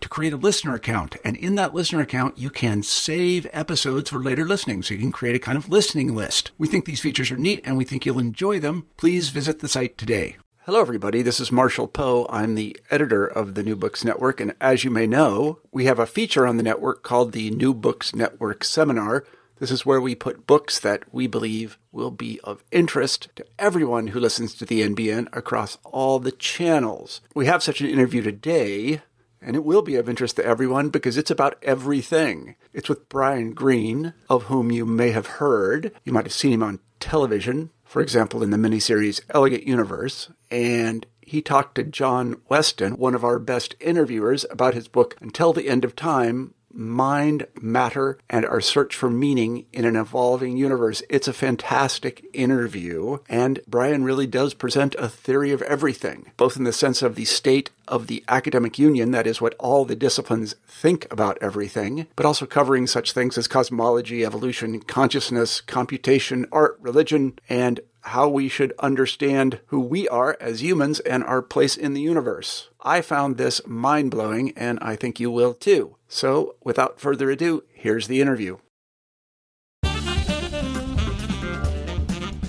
to create a listener account. And in that listener account, you can save episodes for later listening. So you can create a kind of listening list. We think these features are neat and we think you'll enjoy them. Please visit the site today. Hello, everybody. This is Marshall Poe. I'm the editor of the New Books Network. And as you may know, we have a feature on the network called the New Books Network Seminar. This is where we put books that we believe will be of interest to everyone who listens to the NBN across all the channels. We have such an interview today, and it will be of interest to everyone because it's about everything. It's with Brian Greene, of whom you may have heard. You might have seen him on television, for example, in the miniseries Elegant Universe, and he talked to John Weston, one of our best interviewers, about his book Until the End of Time mind, matter, and our search for meaning in an evolving universe. It's a fantastic interview, and Brian really does present a theory of everything, both in the sense of the state of the academic union, that is what all the disciplines think about everything, but also covering such things as cosmology, evolution, consciousness, computation, art, religion, and how we should understand who we are as humans and our place in the universe. I found this mind blowing, and I think you will too. So, without further ado, here's the interview.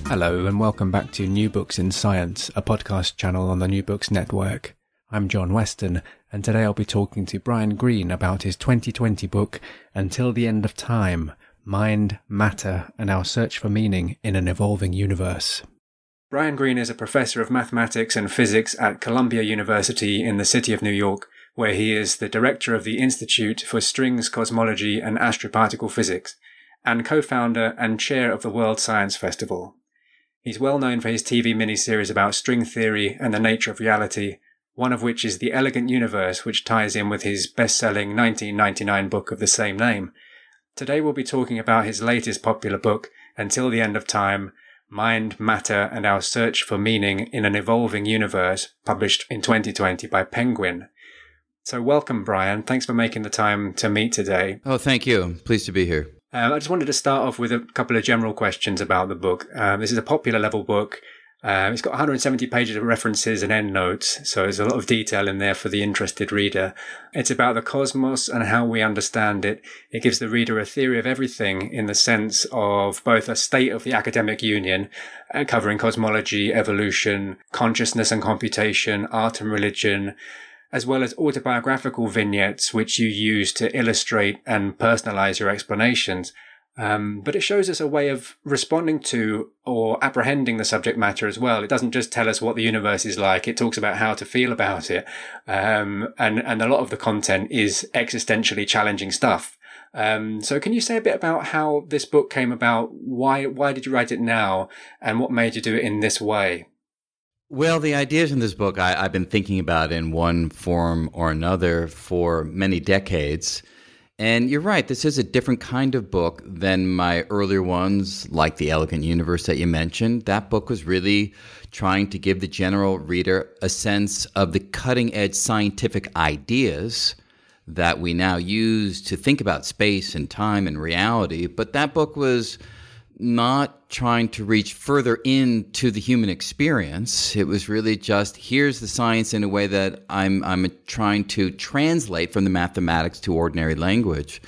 Hello, and welcome back to New Books in Science, a podcast channel on the New Books Network. I'm John Weston, and today I'll be talking to Brian Greene about his 2020 book, Until the End of Time Mind, Matter, and Our Search for Meaning in an Evolving Universe. Brian Greene is a professor of mathematics and physics at Columbia University in the city of New York, where he is the director of the Institute for Strings Cosmology and Astroparticle Physics, and co founder and chair of the World Science Festival. He's well known for his TV miniseries about string theory and the nature of reality, one of which is The Elegant Universe, which ties in with his best selling 1999 book of the same name Today we'll be talking about his latest popular book, Until the End of Time Mind, Matter, and Our Search for Meaning in an Evolving Universe, published in 2020 by Penguin. So, welcome, Brian. Thanks for making the time to meet today. Oh, thank you. I'm pleased to be here. Um, I just wanted to start off with a couple of general questions about the book. Um, this is a popular level book. Um, it's got 170 pages of references and endnotes, so there's a lot of detail in there for the interested reader. It's about the cosmos and how we understand it. It gives the reader a theory of everything in the sense of both a state of the academic union, uh, covering cosmology, evolution, consciousness and computation, art and religion, as well as autobiographical vignettes which you use to illustrate and personalize your explanations. Um, but it shows us a way of responding to or apprehending the subject matter as well. It doesn't just tell us what the universe is like; it talks about how to feel about it, um, and and a lot of the content is existentially challenging stuff. Um, so, can you say a bit about how this book came about? Why why did you write it now, and what made you do it in this way? Well, the ideas in this book I, I've been thinking about in one form or another for many decades. And you're right, this is a different kind of book than my earlier ones, like The Elegant Universe that you mentioned. That book was really trying to give the general reader a sense of the cutting edge scientific ideas that we now use to think about space and time and reality. But that book was not trying to reach further into the human experience. It was really just here's the science in a way that I'm I'm trying to translate from the mathematics to ordinary language.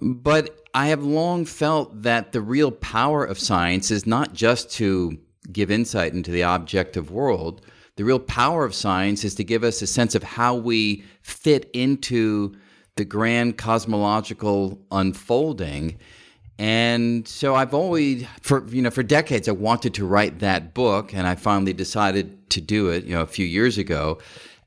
But I have long felt that the real power of science is not just to give insight into the objective world. The real power of science is to give us a sense of how we fit into the grand cosmological unfolding. And so I've always, for you know, for decades, I wanted to write that book, and I finally decided to do it. You know, a few years ago,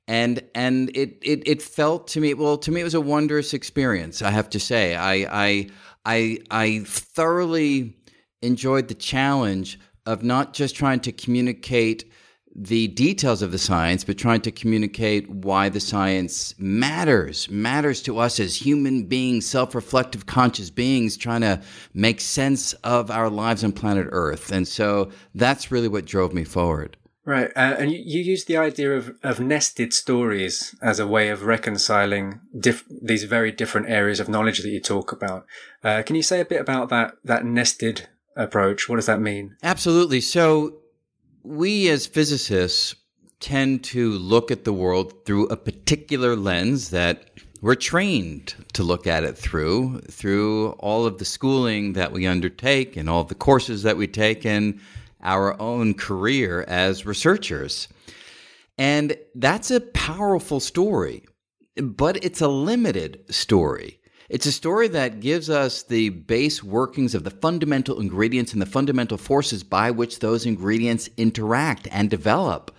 and and it it it felt to me well to me it was a wondrous experience. I have to say, I I I I thoroughly enjoyed the challenge of not just trying to communicate the details of the science, but trying to communicate why the science matters, matters to us as human beings, self reflective, conscious beings, trying to make sense of our lives on planet Earth. And so that's really what drove me forward. Right. Uh, and you, you use the idea of, of nested stories as a way of reconciling diff- these very different areas of knowledge that you talk about. Uh, can you say a bit about that, that nested approach? What does that mean? Absolutely. So, we as physicists tend to look at the world through a particular lens that we're trained to look at it through, through all of the schooling that we undertake and all the courses that we take and our own career as researchers. And that's a powerful story, but it's a limited story. It's a story that gives us the base workings of the fundamental ingredients and the fundamental forces by which those ingredients interact and develop.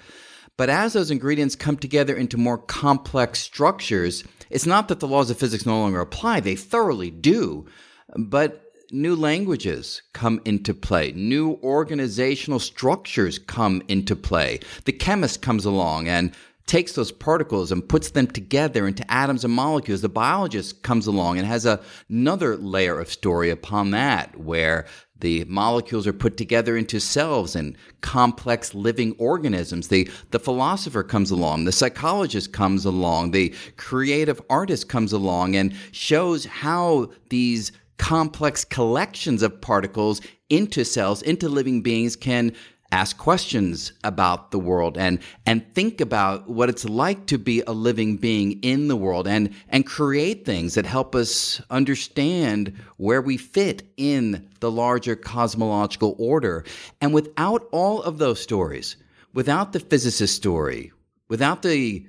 But as those ingredients come together into more complex structures, it's not that the laws of physics no longer apply, they thoroughly do. But new languages come into play, new organizational structures come into play. The chemist comes along and takes those particles and puts them together into atoms and molecules. The biologist comes along and has a, another layer of story upon that, where the molecules are put together into cells and complex living organisms. The, the philosopher comes along, the psychologist comes along, the creative artist comes along and shows how these complex collections of particles into cells, into living beings can ask questions about the world and and think about what it's like to be a living being in the world and and create things that help us understand where we fit in the larger cosmological order. And without all of those stories without the physicist story without the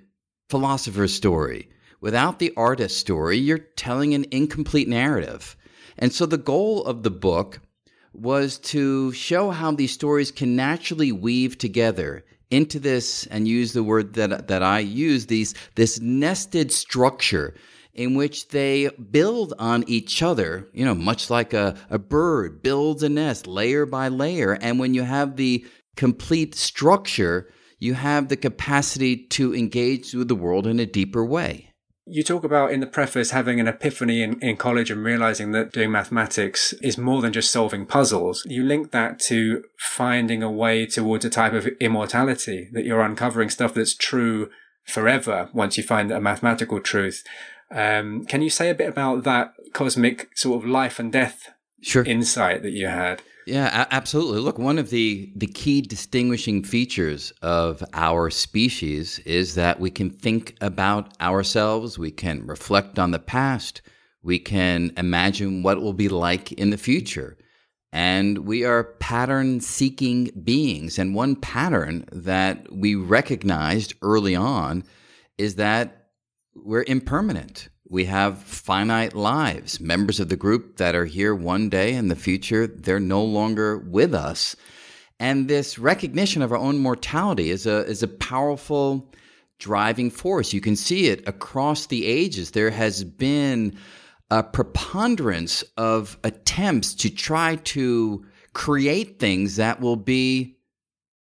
philosopher's story without the artist story you're telling an incomplete narrative. And so the goal of the book was to show how these stories can naturally weave together into this and use the word that that I use these this nested structure in which they build on each other, you know, much like a, a bird builds a nest layer by layer. And when you have the complete structure, you have the capacity to engage with the world in a deeper way. You talk about in the preface having an epiphany in, in college and realizing that doing mathematics is more than just solving puzzles. You link that to finding a way towards a type of immortality, that you're uncovering stuff that's true forever once you find a mathematical truth. Um, can you say a bit about that cosmic sort of life and death sure. insight that you had? Yeah, absolutely. Look, one of the, the key distinguishing features of our species is that we can think about ourselves, we can reflect on the past, we can imagine what it will be like in the future. And we are pattern seeking beings. And one pattern that we recognized early on is that we're impermanent we have finite lives. Members of the group that are here one day in the future, they're no longer with us. And this recognition of our own mortality is a, is a powerful driving force. You can see it across the ages. There has been a preponderance of attempts to try to create things that will be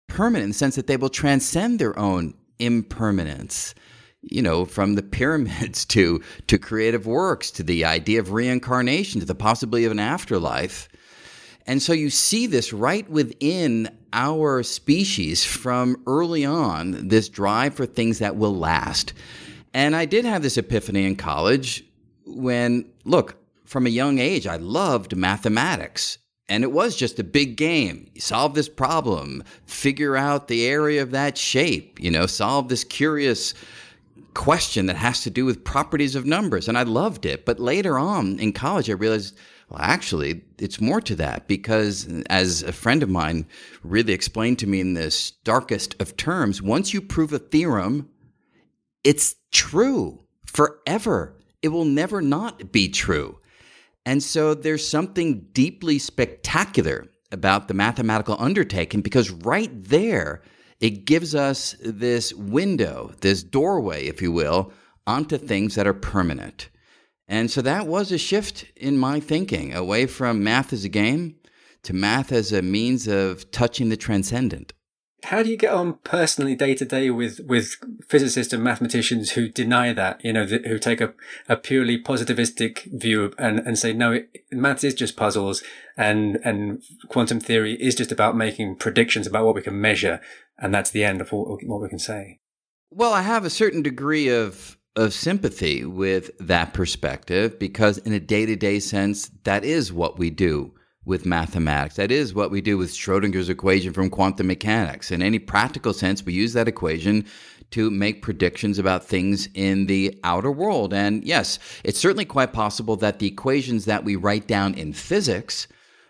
permanent in the sense that they will transcend their own impermanence you know, from the pyramids to to creative works to the idea of reincarnation to the possibility of an afterlife. And so you see this right within our species from early on, this drive for things that will last. And I did have this epiphany in college when, look, from a young age, I loved mathematics. And it was just a big game. Solve this problem, figure out the area of that shape, you know, solve this curious question that has to do with properties of numbers. And I loved it. But later on in college, I realized, well, actually, it's more to that because, as a friend of mine really explained to me in the starkest of terms, once you prove a theorem, it's true forever. It will never not be true. And so there's something deeply spectacular about the mathematical undertaking because right there, it gives us this window, this doorway, if you will, onto things that are permanent. And so that was a shift in my thinking away from math as a game to math as a means of touching the transcendent. How do you get on personally day to day with, with physicists and mathematicians who deny that, you know, who take a, a purely positivistic view and, and say, no, it, maths is just puzzles and, and quantum theory is just about making predictions about what we can measure. And that's the end of what, what we can say. Well, I have a certain degree of of sympathy with that perspective because in a day-to-day sense that is what we do with mathematics. That is what we do with Schrodinger's equation from quantum mechanics. In any practical sense, we use that equation to make predictions about things in the outer world. And yes, it's certainly quite possible that the equations that we write down in physics,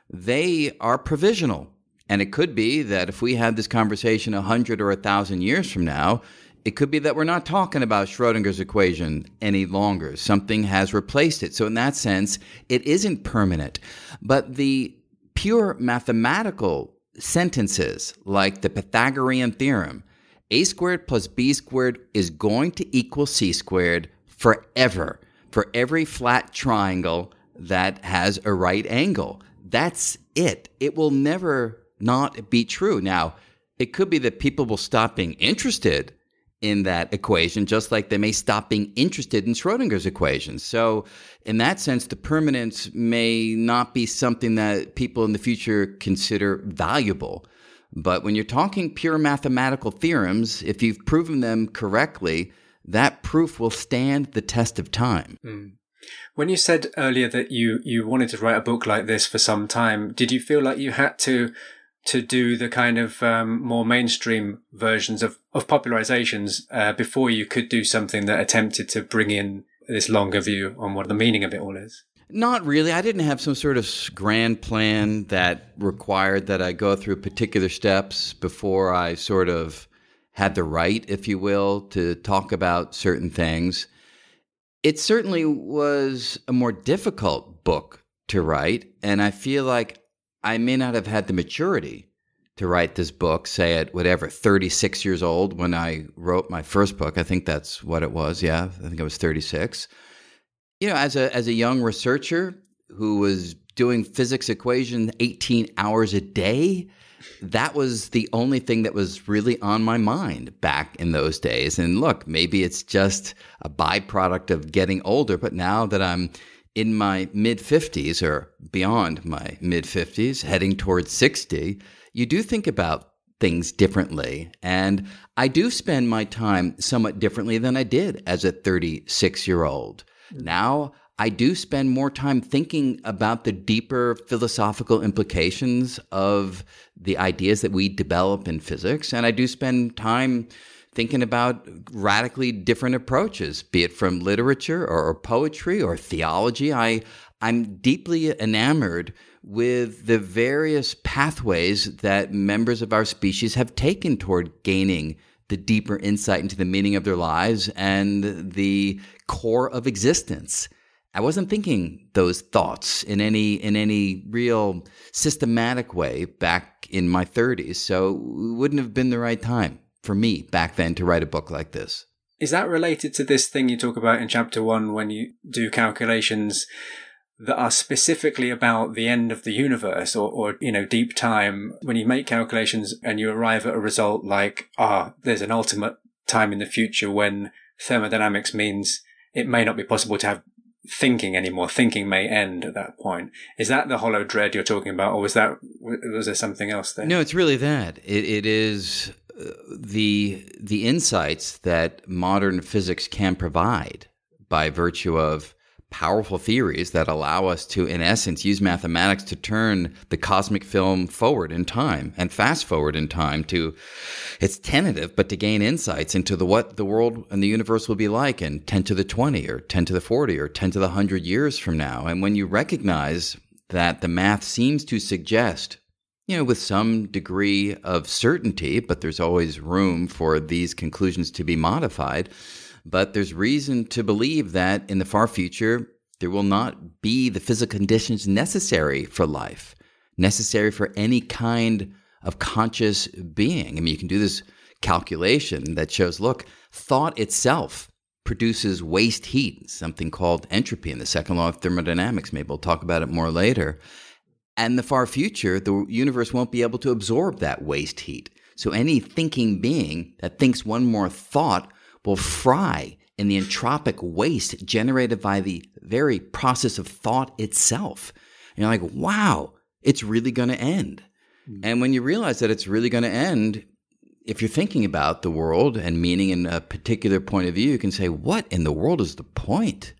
they are provisional. And it could be that if we had this conversation a hundred or a thousand years from now, it could be that we're not talking about Schrodinger's equation any longer. Something has replaced it. So, in that sense, it isn't permanent. But the pure mathematical sentences, like the Pythagorean theorem, a squared plus b squared is going to equal c squared forever for every flat triangle that has a right angle. That's it. It will never not be true. Now, it could be that people will stop being interested in that equation, just like they may stop being interested in Schrodinger's equation. So, in that sense, the permanence may not be something that people in the future consider valuable. But when you're talking pure mathematical theorems, if you've proven them correctly, that proof will stand the test of time. Mm. When you said earlier that you, you wanted to write a book like this for some time, did you feel like you had to to do the kind of um, more mainstream versions of, of popularizations uh, before you could do something that attempted to bring in this longer view on what the meaning of it all is? Not really. I didn't have some sort of grand plan that required that I go through particular steps before I sort of had the right, if you will, to talk about certain things. It certainly was a more difficult book to write. And I feel like I may not have had the maturity to write this book, say at whatever, 36 years old when I wrote my first book. I think that's what it was. Yeah, I think I was 36. You know, as a as a young researcher who was doing physics equations 18 hours a day, that was the only thing that was really on my mind back in those days. And look, maybe it's just a byproduct of getting older, but now that I'm in my mid 50s or beyond my mid 50s, heading towards 60, you do think about things differently. And I do spend my time somewhat differently than I did as a 36 year old. Mm. Now, I do spend more time thinking about the deeper philosophical implications of the ideas that we develop in physics. And I do spend time thinking about radically different approaches, be it from literature or, or poetry or theology. I, I'm deeply enamored with the various pathways that members of our species have taken toward gaining the deeper insight into the meaning of their lives and the core of existence. I wasn't thinking those thoughts in any in any real systematic way back in my 30s, so it wouldn't have been the right time for me back then to write a book like this. Is that related to this thing you talk about in chapter one when you do calculations that are specifically about the end of the universe or, or, you know, deep time? When you make calculations and you arrive at a result like, ah, there's an ultimate time in the future when thermodynamics means it may not be possible to have thinking anymore. Thinking may end at that point. Is that the hollow dread you're talking about, or was that was there something else there? No, it's really that. It, it is the the insights that modern physics can provide by virtue of powerful theories that allow us to, in essence, use mathematics to turn the cosmic film forward in time and fast forward in time to, it's tentative, but to gain insights into the what the world and the universe will be like in 10 to the 20 or 10 to the 40 or 10 to the 100 years from now. And when you recognize that the math seems to suggest you know, with some degree of certainty, but there's always room for these conclusions to be modified. But there's reason to believe that in the far future, there will not be the physical conditions necessary for life, necessary for any kind of conscious being. I mean, you can do this calculation that shows look, thought itself produces waste heat, something called entropy in the second law of thermodynamics. Maybe we'll talk about it more later. And in the far future, the universe won't be able to absorb that waste heat. So any thinking being that thinks one more thought will fry in the entropic waste generated by the very process of thought itself. And you're like, wow, it's really going to end. Mm-hmm. And when you realize that it's really going to end, if you're thinking about the world and meaning in a particular point of view, you can say, what in the world is the point?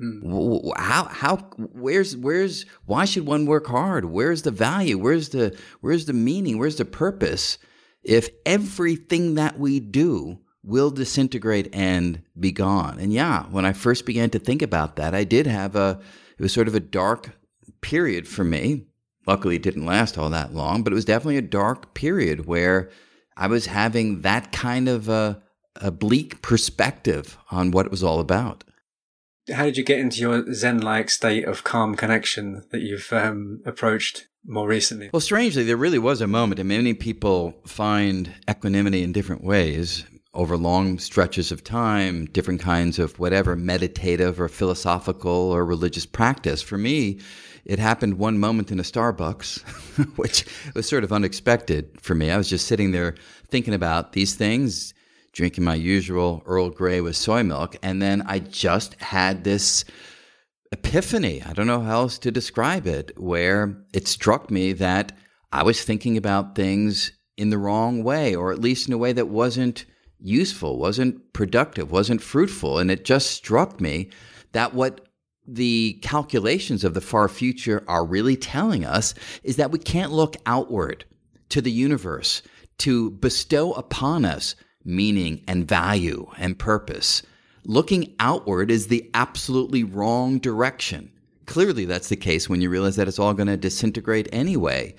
Mm. How how where's where's why should one work hard? Where's the value? Where's the where's the meaning? Where's the purpose? If everything that we do will disintegrate and be gone. And yeah, when I first began to think about that, I did have a, it was sort of a dark period for me. Luckily, it didn't last all that long, but it was definitely a dark period where I was having that kind of a, a bleak perspective on what it was all about. How did you get into your Zen like state of calm connection that you've um, approached more recently? Well, strangely, there really was a moment, and many people find equanimity in different ways over long stretches of time, different kinds of whatever meditative or philosophical or religious practice. For me, it happened one moment in a Starbucks, which was sort of unexpected for me. I was just sitting there thinking about these things, drinking my usual Earl Grey with soy milk, and then I just had this epiphany. I don't know how else to describe it, where it struck me that I was thinking about things in the wrong way, or at least in a way that wasn't useful, wasn't productive, wasn't fruitful. And it just struck me that what the calculations of the far future are really telling us is that we can't look outward to the universe to bestow upon us meaning and value and purpose. Looking outward is the absolutely wrong direction. Clearly, that's the case when you realize that it's all going to disintegrate anyway.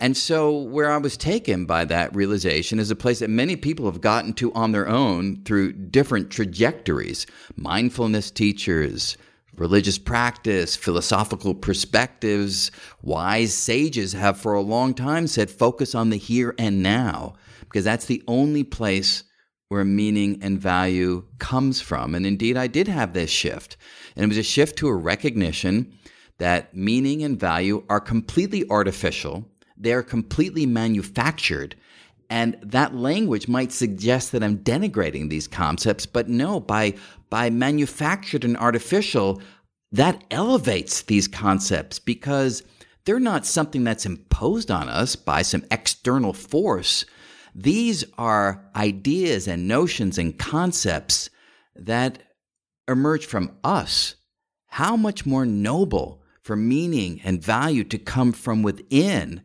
And so, where I was taken by that realization is a place that many people have gotten to on their own through different trajectories mindfulness teachers, religious practice, philosophical perspectives. Wise sages have for a long time said focus on the here and now, because that's the only place where meaning and value comes from. And indeed, I did have this shift. And it was a shift to a recognition that meaning and value are completely artificial they're completely manufactured. And that language might suggest that I'm denigrating these concepts, but no, by, by manufactured and artificial, that elevates these concepts because they're not something that's imposed on us by some external force. These are ideas and notions and concepts that emerge from us. How much more noble for meaning and value to come from within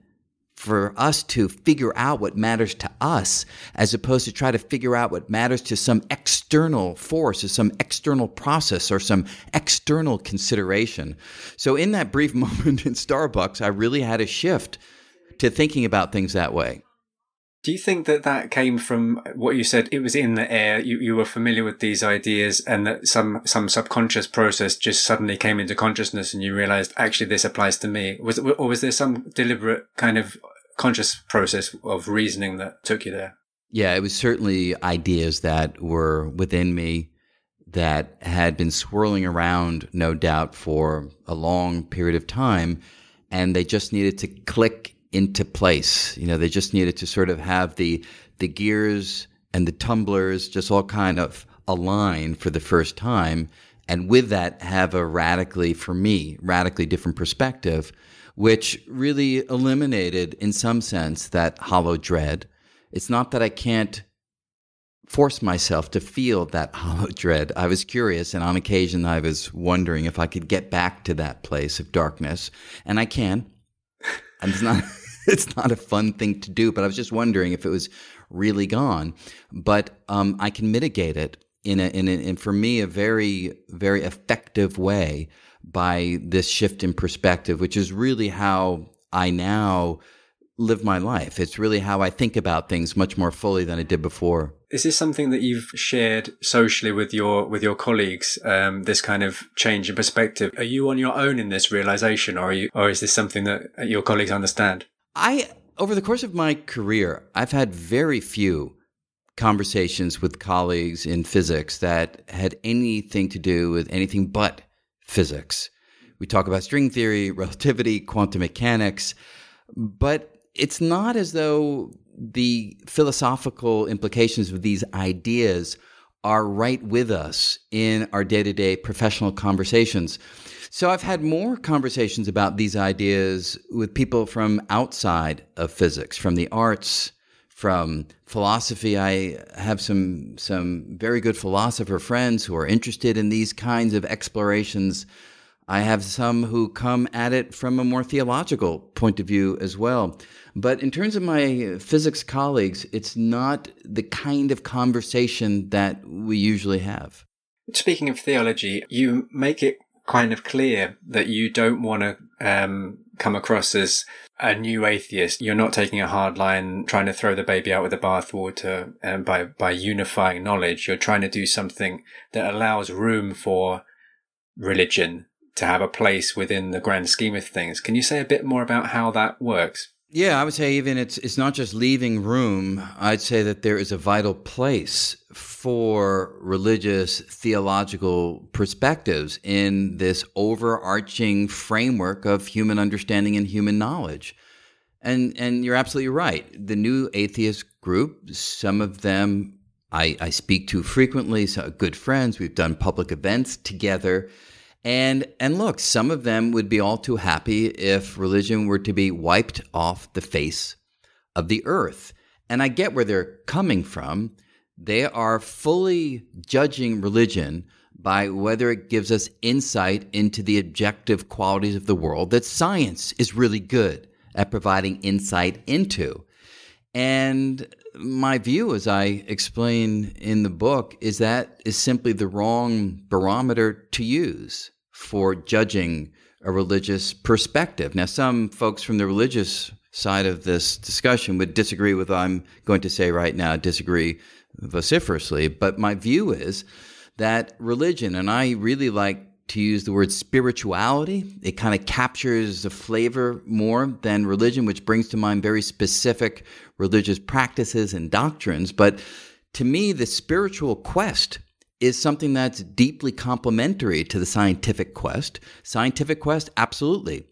for us to figure out what matters to us as opposed to try to figure out what matters to some external force or some external process or some external consideration. So, in that brief moment in Starbucks, I really had a shift to thinking about things that way. Do you think that that came from what you said? It was in the air. You, you were familiar with these ideas and that some, some subconscious process just suddenly came into consciousness and you realized actually this applies to me. Was it, or was there some deliberate kind of conscious process of reasoning that took you there? Yeah, it was certainly ideas that were within me that had been swirling around, no doubt, for a long period of time. And they just needed to click into place. You know, they just needed to sort of have the the gears and the tumblers just all kind of align for the first time. And with that, have a radically, for me, radically different perspective, which really eliminated, in some sense, that hollow dread. It's not that I can't force myself to feel that hollow dread. I was curious, and on occasion I was wondering if I could get back to that place of darkness, and I can. And it's not it's not a fun thing to do, but I was just wondering if it was really gone. But um, I can mitigate it in a, in a, in for me a very very effective way by this shift in perspective, which is really how I now live my life. It's really how I think about things much more fully than I did before. Is this something that you've shared socially with your with your colleagues? Um, this kind of change in perspective. Are you on your own in this realization, or you, or is this something that your colleagues understand? I over the course of my career, I've had very few conversations with colleagues in physics that had anything to do with anything but physics. We talk about string theory, relativity, quantum mechanics, but it's not as though the philosophical implications of these ideas are right with us in our day to day professional conversations. So I've had more conversations about these ideas with people from outside of physics, from the arts, from philosophy. I have some some very good philosopher friends who are interested in these kinds of explorations. I have some who come at it from a more theological point of view as well. But in terms of my physics colleagues, it's not the kind of conversation that we usually have. Speaking of theology, you make it kind of clear that you don't want to um, come across as a new atheist. You're not taking a hard line, trying to throw the baby out with the bathwater um, by by unifying knowledge. You're trying to do something that allows room for religion to have a place within the grand scheme of things. Can you say a bit more about how that works? Yeah, I would say even it's it's not just leaving room. I'd say that there is a vital place for religious theological perspectives in this overarching framework of human understanding and human knowledge. And and you're absolutely right. The new atheist group, some of them I, I speak to frequently, so good friends. We've done public events together and and look, some of them would be all too happy if religion were to be wiped off the face of the earth. And I get where they're coming from. They are fully judging religion by whether it gives us insight into the objective qualities of the world that science is really good at providing insight into. And my view, as I explain in the book, is that is simply the wrong barometer to use for judging a religious perspective. Now, some folks from the religious side of this discussion would disagree with what I'm going to say right now, disagree vociferously. But my view is that religion, and I really like to use the word spirituality. It kind of captures the flavor more than religion, which brings to mind very specific religious practices and doctrines. But to me, the spiritual quest is something that's deeply complementary to the scientific quest. Scientific quest, absolutely.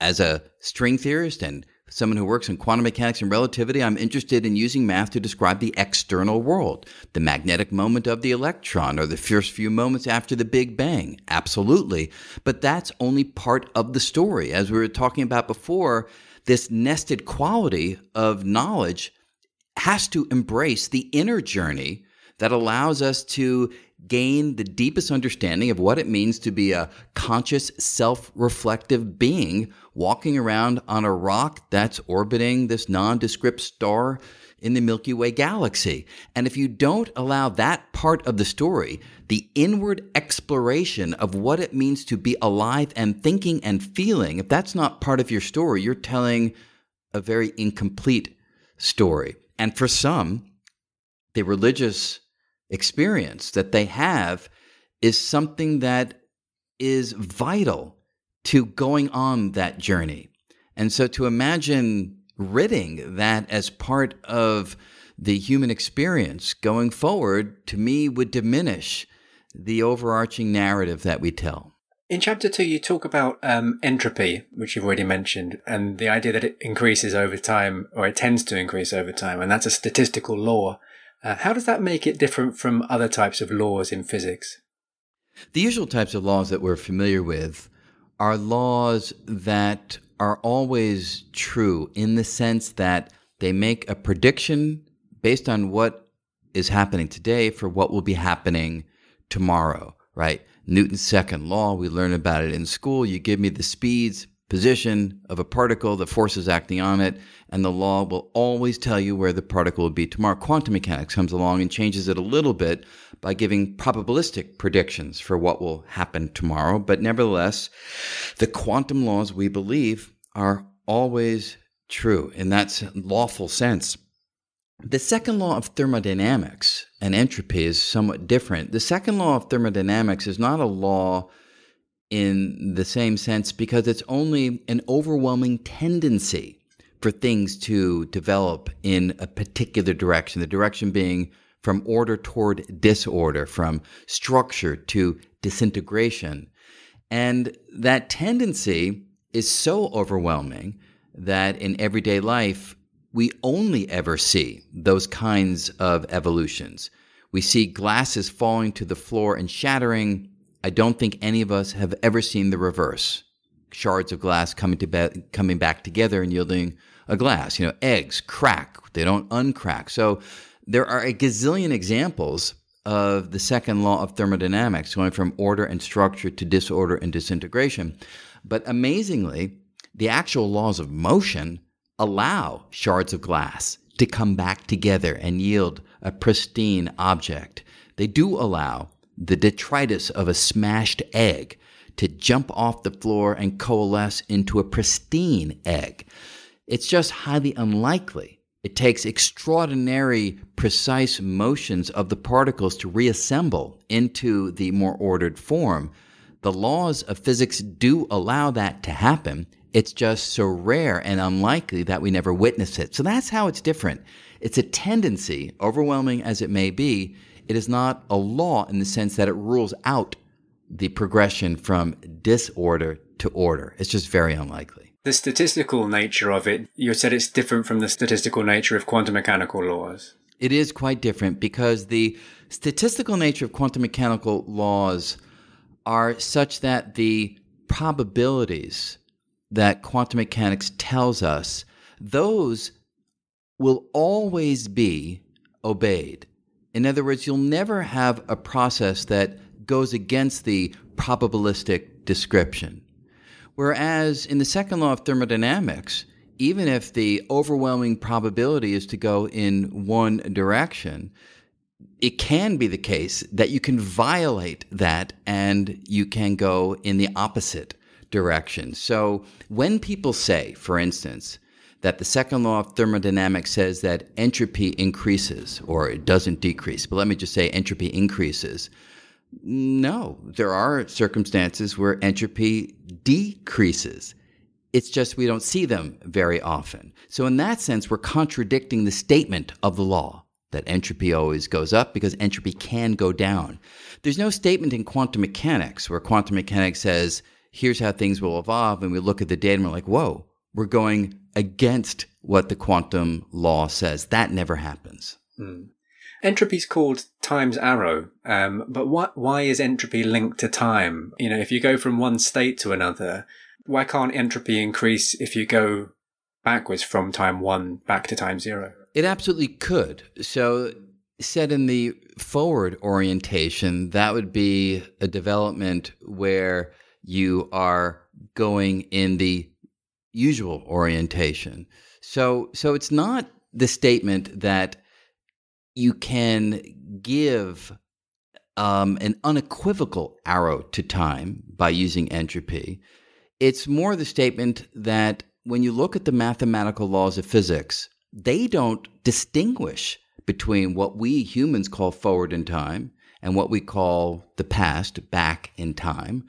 As a string theorist and someone who works in quantum mechanics and relativity, I'm interested in using math to describe the external world, the magnetic moment of the electron, or the first few moments after the Big Bang. Absolutely. But that's only part of the story. As we were talking about before, this nested quality of knowledge has to embrace the inner journey that allows us to gain the deepest understanding of what it means to be a conscious, self reflective being walking around on a rock that's orbiting this nondescript star in the Milky Way galaxy. And if you don't allow that part of the story, the inward exploration of what it means to be alive and thinking and feeling, if that's not part of your story, you're telling a very incomplete story. And for some, the religious experience that they have is something that is vital to going on that journey. And so to imagine ridding that as part of the human experience going forward, to me, would diminish the overarching narrative that we tell. In chapter two, you talk about um, entropy, which you've already mentioned, and the idea that it increases over time, or it tends to increase over time, and that's a statistical law. Uh, how does that make it different from other types of laws in physics? The usual types of laws that we're familiar with are laws that are always true in the sense that they make a prediction based on what is happening today for what will be happening tomorrow, right? Newton's second law, we learn about it in school. You give me the speeds, position of a particle, the forces acting on it, and the law will always tell you where the particle will be tomorrow. Quantum mechanics comes along and changes it a little bit by giving probabilistic predictions for what will happen tomorrow. But nevertheless, the quantum laws we believe are always true in that lawful sense. The second law of thermodynamics and entropy is somewhat different. The second law of thermodynamics is not a law in the same sense because it's only an overwhelming tendency for things to develop in a particular direction, the direction being from order toward disorder, from structure to disintegration. And that tendency is so overwhelming that in everyday life, we only ever see those kinds of evolutions. We see glasses falling to the floor and shattering. I don't think any of us have ever seen the reverse. Shards of glass coming to be- coming back together and yielding a glass. You know, eggs crack, they don't uncrack. So there are a gazillion examples of the second law of thermodynamics going from order and structure to disorder and disintegration. But amazingly, the actual laws of motion allow shards of glass to come back together and yield a pristine object. They do allow the detritus of a smashed egg to jump off the floor and coalesce into a pristine egg. It's just highly unlikely. It takes extraordinary, precise motions of the particles to reassemble into the more ordered form. The laws of physics do allow that to happen, it's just so rare and unlikely that we never witness it. So that's how it's different. It's a tendency, overwhelming as it may be. It is not a law in the sense that it rules out the progression from disorder to order. It's just very unlikely. The statistical nature of it, you said it's different from the statistical nature of quantum mechanical laws. It is quite different because the statistical nature of quantum mechanical laws are such that the probabilities that quantum mechanics tells us, those will always be obeyed. In other words, you'll never have a process that goes against the probabilistic description. Whereas in the second law of thermodynamics, even if the overwhelming probability is to go in one direction, it can be the case that you can violate that and you can go in the opposite direction. So when people say, for instance, that the second law of thermodynamics says that entropy increases or it doesn't decrease, but let me just say entropy increases. No, there are circumstances where entropy decreases. It's just we don't see them very often. So, in that sense, we're contradicting the statement of the law that entropy always goes up because entropy can go down. There's no statement in quantum mechanics where quantum mechanics says here's how things will evolve. And we look at the data and we're like, whoa, we're going against what the quantum law says. That never happens. Mm. Entropy is called time's arrow, um, but what, why is entropy linked to time? You know, if you go from one state to another, why can't entropy increase if you go backwards from time one back to time zero? It absolutely could. So, said in the forward orientation, that would be a development where you are going in the usual orientation. So, so it's not the statement that you can give um, an unequivocal arrow to time by using entropy. It's more the statement that when you look at the mathematical laws of physics, they don't distinguish between what we humans call forward in time and what we call the past back in time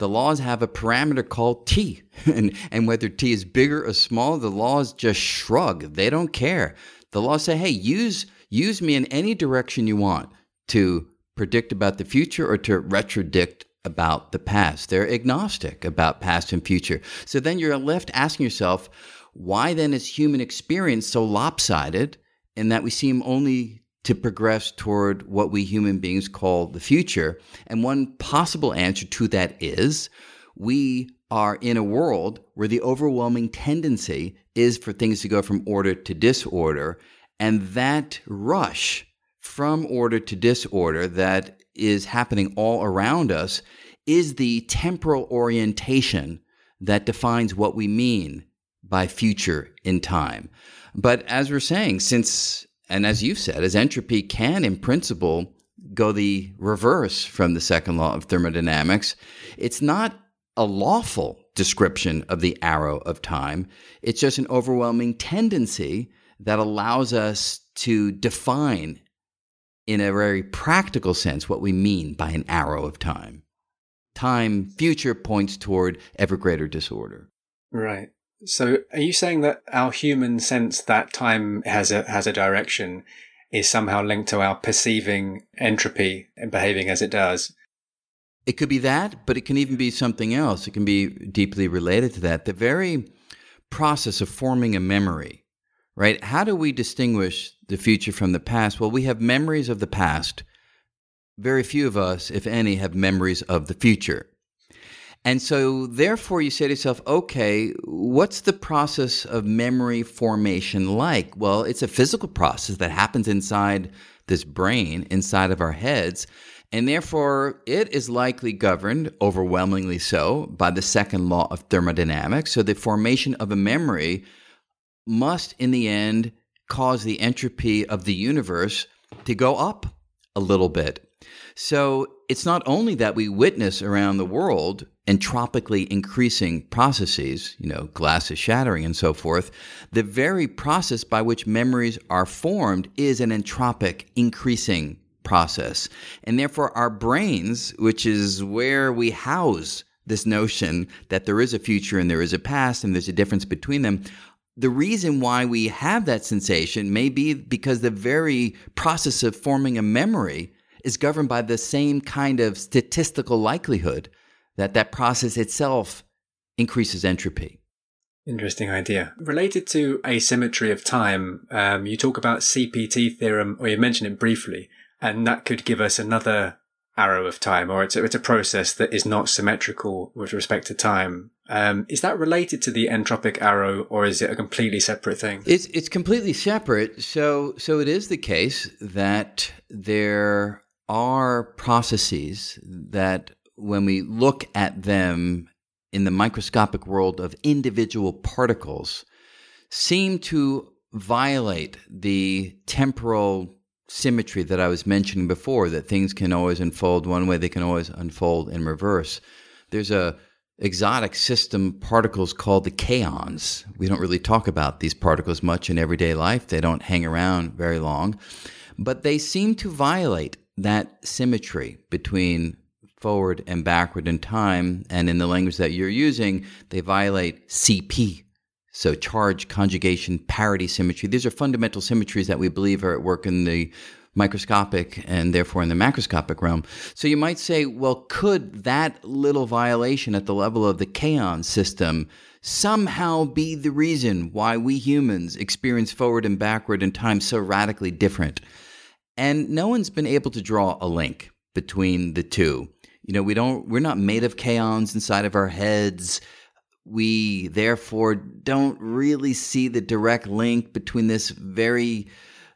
the laws have a parameter called t. and, and whether t is bigger or smaller, the laws just shrug. They don't care. The laws say, hey, use, use me in any direction you want to predict about the future or to retrodict about the past. They're agnostic about past and future. So then you're left asking yourself, why then is human experience so lopsided in that we seem only to progress toward what we human beings call the future. And one possible answer to that is we are in a world where the overwhelming tendency is for things to go from order to disorder. And that rush from order to disorder that is happening all around us is the temporal orientation that defines what we mean by future in time. But as we're saying, since, and as you've said, as entropy can in principle go the reverse from the second law of thermodynamics, it's not a lawful description of the arrow of time. It's just an overwhelming tendency that allows us to define in a very practical sense what we mean by an arrow of time. Time, future points toward ever greater disorder. Right. So are you saying that our human sense that time has a has a direction is somehow linked to our perceiving entropy and behaving as it does? It could be that, but it can even be something else. It can be deeply related to that. The very process of forming a memory, right? How do we distinguish the future from the past? Well, we have memories of the past. Very few of us, if any, have memories of the future. And so, therefore, you say to yourself, okay, what's the process of memory formation like? Well, it's a physical process that happens inside this brain, inside of our heads. And therefore, it is likely governed, overwhelmingly so, by the second law of thermodynamics. So, the formation of a memory must, in the end, cause the entropy of the universe to go up a little bit. So, it's not only that we witness around the world entropically increasing processes, you know, glass is shattering and so forth, the very process by which memories are formed is an entropic increasing process. And therefore, our brains, which is where we house this notion that there is a future and there is a past and there's a difference between them, the reason why we have that sensation may be because the very process of forming a memory is governed by the same kind of statistical likelihood that that process itself increases entropy. Interesting idea. Related to asymmetry of time, um, you talk about CPT theorem, or you mention it briefly, and that could give us another arrow of time, or it's a, it's a process that is not symmetrical with respect to time. Um, is that related to the entropic arrow, or is it a completely separate thing? It's it's completely separate. So so it is the case that there are processes that, when we look at them in the microscopic world of individual particles, seem to violate the temporal symmetry that I was mentioning before, that things can always unfold one way, they can always unfold in reverse. There's a exotic system particles called the kaons. We don't really talk about these particles much in everyday life. They don't hang around very long, but they seem to violate that symmetry between forward and backward in time. And in the language that you're using, they violate CP, so charge, conjugation, parity symmetry. These are fundamental symmetries that we believe are at work in the microscopic and therefore in the macroscopic realm. So you might say, well, could that little violation at the level of the kaon system somehow be the reason why we humans experience forward and backward in time so radically different? And no one's been able to draw a link between the two. You know, we don't we're not made of kaons inside of our heads we therefore don't really see the direct link between this very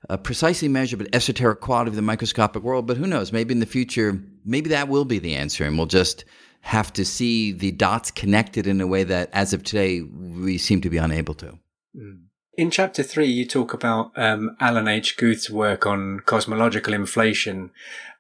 uh, precisely measured but esoteric quality of the microscopic world. But who knows? Maybe in the future, maybe that will be the answer, and we'll just have to see the dots connected in a way that, as of today, we seem to be unable to. Mm. In chapter three, you talk about um, Alan H. Guth's work on cosmological inflation,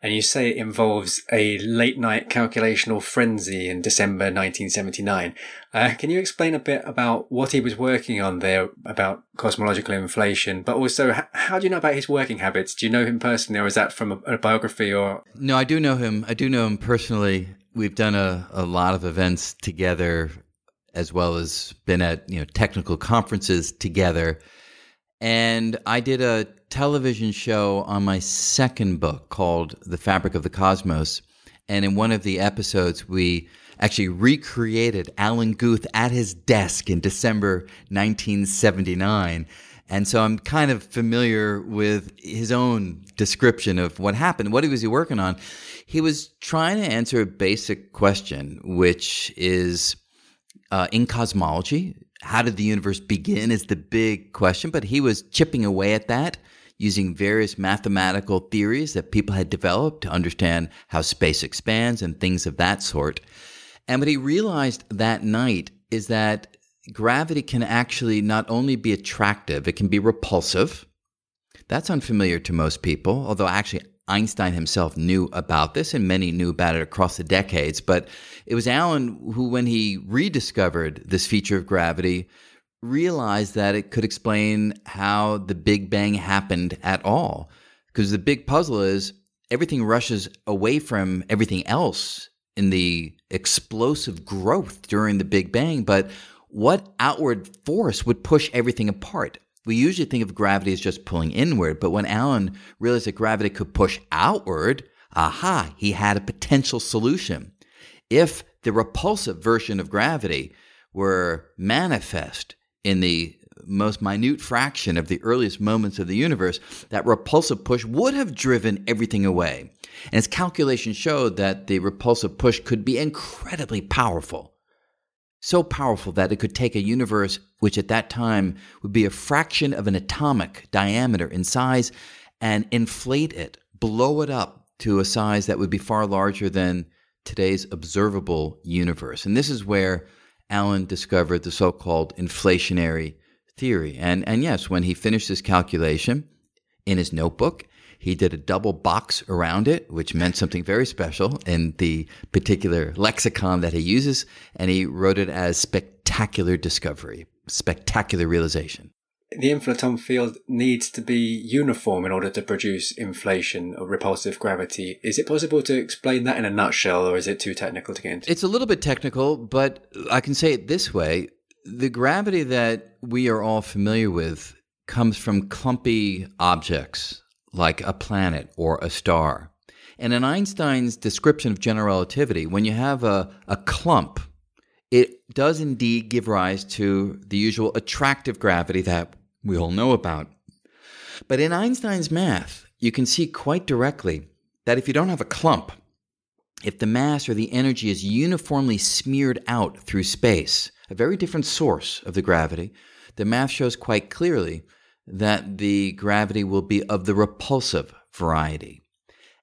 and you say it involves a late night calculational frenzy in December 1979. Uh, can you explain a bit about what he was working on there about cosmological inflation, but also h- how do you know about his working habits? Do you know him personally, or is that from a, a biography? Or no, I do know him. I do know him personally. We've done a, a lot of events together as well as been at you know technical conferences together. And I did a television show on my second book called The Fabric of the Cosmos. And in one of the episodes, we actually recreated Alan Guth at his desk in December 1979. And so I'm kind of familiar with his own description of what happened. What was he working on? He was trying to answer a basic question, which is uh, in cosmology. How did the universe begin is the big question, but he was chipping away at that using various mathematical theories that people had developed to understand how space expands and things of that sort. And what he realized that night is that gravity can actually not only be attractive, it can be repulsive. That's unfamiliar to most people, although actually Einstein himself knew about this and many knew about it across the decades. But it was Alan who, when he rediscovered this feature of gravity, realized that it could explain how the Big Bang happened at all. Because the big puzzle is everything rushes away from everything else in the explosive growth during the Big Bang. But what outward force would push everything apart? We usually think of gravity as just pulling inward, but when Alan realized that gravity could push outward, aha, he had a potential solution. If the repulsive version of gravity were manifest in the most minute fraction of the earliest moments of the universe, that repulsive push would have driven everything away. And his calculations showed that the repulsive push could be incredibly powerful so powerful that it could take a universe which at that time would be a fraction of an atomic diameter in size and inflate it, blow it up to a size that would be far larger than today's observable universe. And this is where Alan discovered the so called inflationary theory. And, and yes, when he finished his calculation in his notebook, he did a double box around it, which meant something very special in the particular lexicon that he uses. And he wrote it as spectacular discovery, spectacular realization. The inflaton field needs to be uniform in order to produce inflation or repulsive gravity. Is it possible to explain that in a nutshell, or is it too technical to get into? It's a little bit technical, but I can say it this way the gravity that we are all familiar with comes from clumpy objects like a planet or a star. And in Einstein's description of general relativity, when you have a, a clump, it does indeed give rise to the usual attractive gravity that we all know about. But in Einstein's math, you can see quite directly that if you don't have a clump, if the mass or the energy is uniformly smeared out through space, a very different source of the gravity, the math shows quite clearly that the gravity will be of the repulsive variety.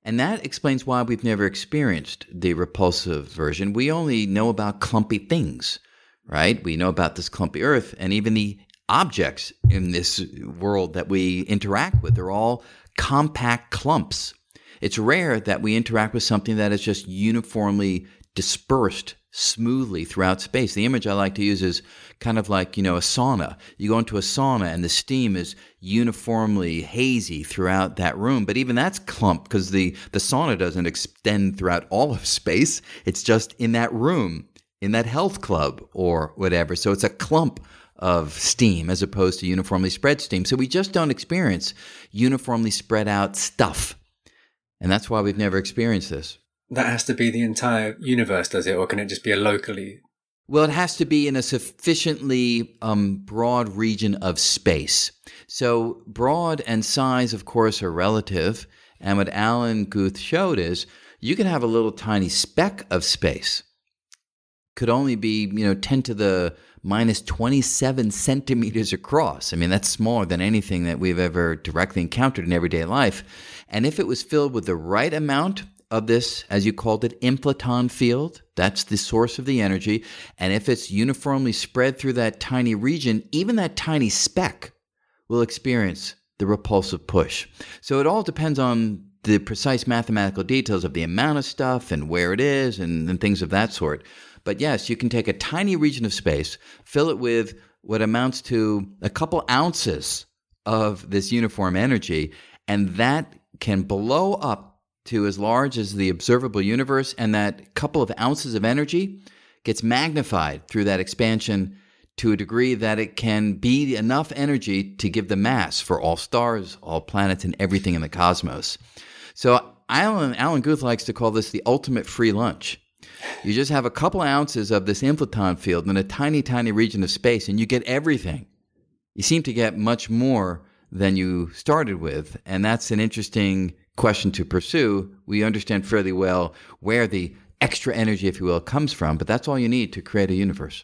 And that explains why we've never experienced the repulsive version. We only know about clumpy things, right? We know about this clumpy Earth, and even the objects in this world that we interact with. They're all compact clumps. It's rare that we interact with something that is just uniformly dispersed smoothly throughout space. The image I like to use is kind of like, you know, a sauna. You go into a sauna and the steam is uniformly hazy throughout that room, but even that's clump because the, the sauna doesn't extend throughout all of space. It's just in that room, in that health club or whatever. So it's a clump of steam as opposed to uniformly spread steam. So we just don't experience uniformly spread out stuff. And that's why we've never experienced this that has to be the entire universe, does it? Or can it just be a locally? Well, it has to be in a sufficiently um, broad region of space. So, broad and size, of course, are relative. And what Alan Guth showed is you can have a little tiny speck of space, could only be, you know, 10 to the minus 27 centimeters across. I mean, that's smaller than anything that we've ever directly encountered in everyday life. And if it was filled with the right amount of this, as you called it, inflaton field. That's the source of the energy. And if it's uniformly spread through that tiny region, even that tiny speck will experience the repulsive push. So it all depends on the precise mathematical details of the amount of stuff and where it is and, and things of that sort. But yes, you can take a tiny region of space, fill it with what amounts to a couple ounces of this uniform energy, and that can blow up to as large as the observable universe, and that couple of ounces of energy gets magnified through that expansion to a degree that it can be enough energy to give the mass for all stars, all planets, and everything in the cosmos. So Alan, Alan Guth likes to call this the ultimate free lunch. You just have a couple ounces of this inflaton field in a tiny, tiny region of space, and you get everything. You seem to get much more than you started with, and that's an interesting question to pursue, we understand fairly well where the extra energy, if you will, comes from, but that's all you need to create a universe.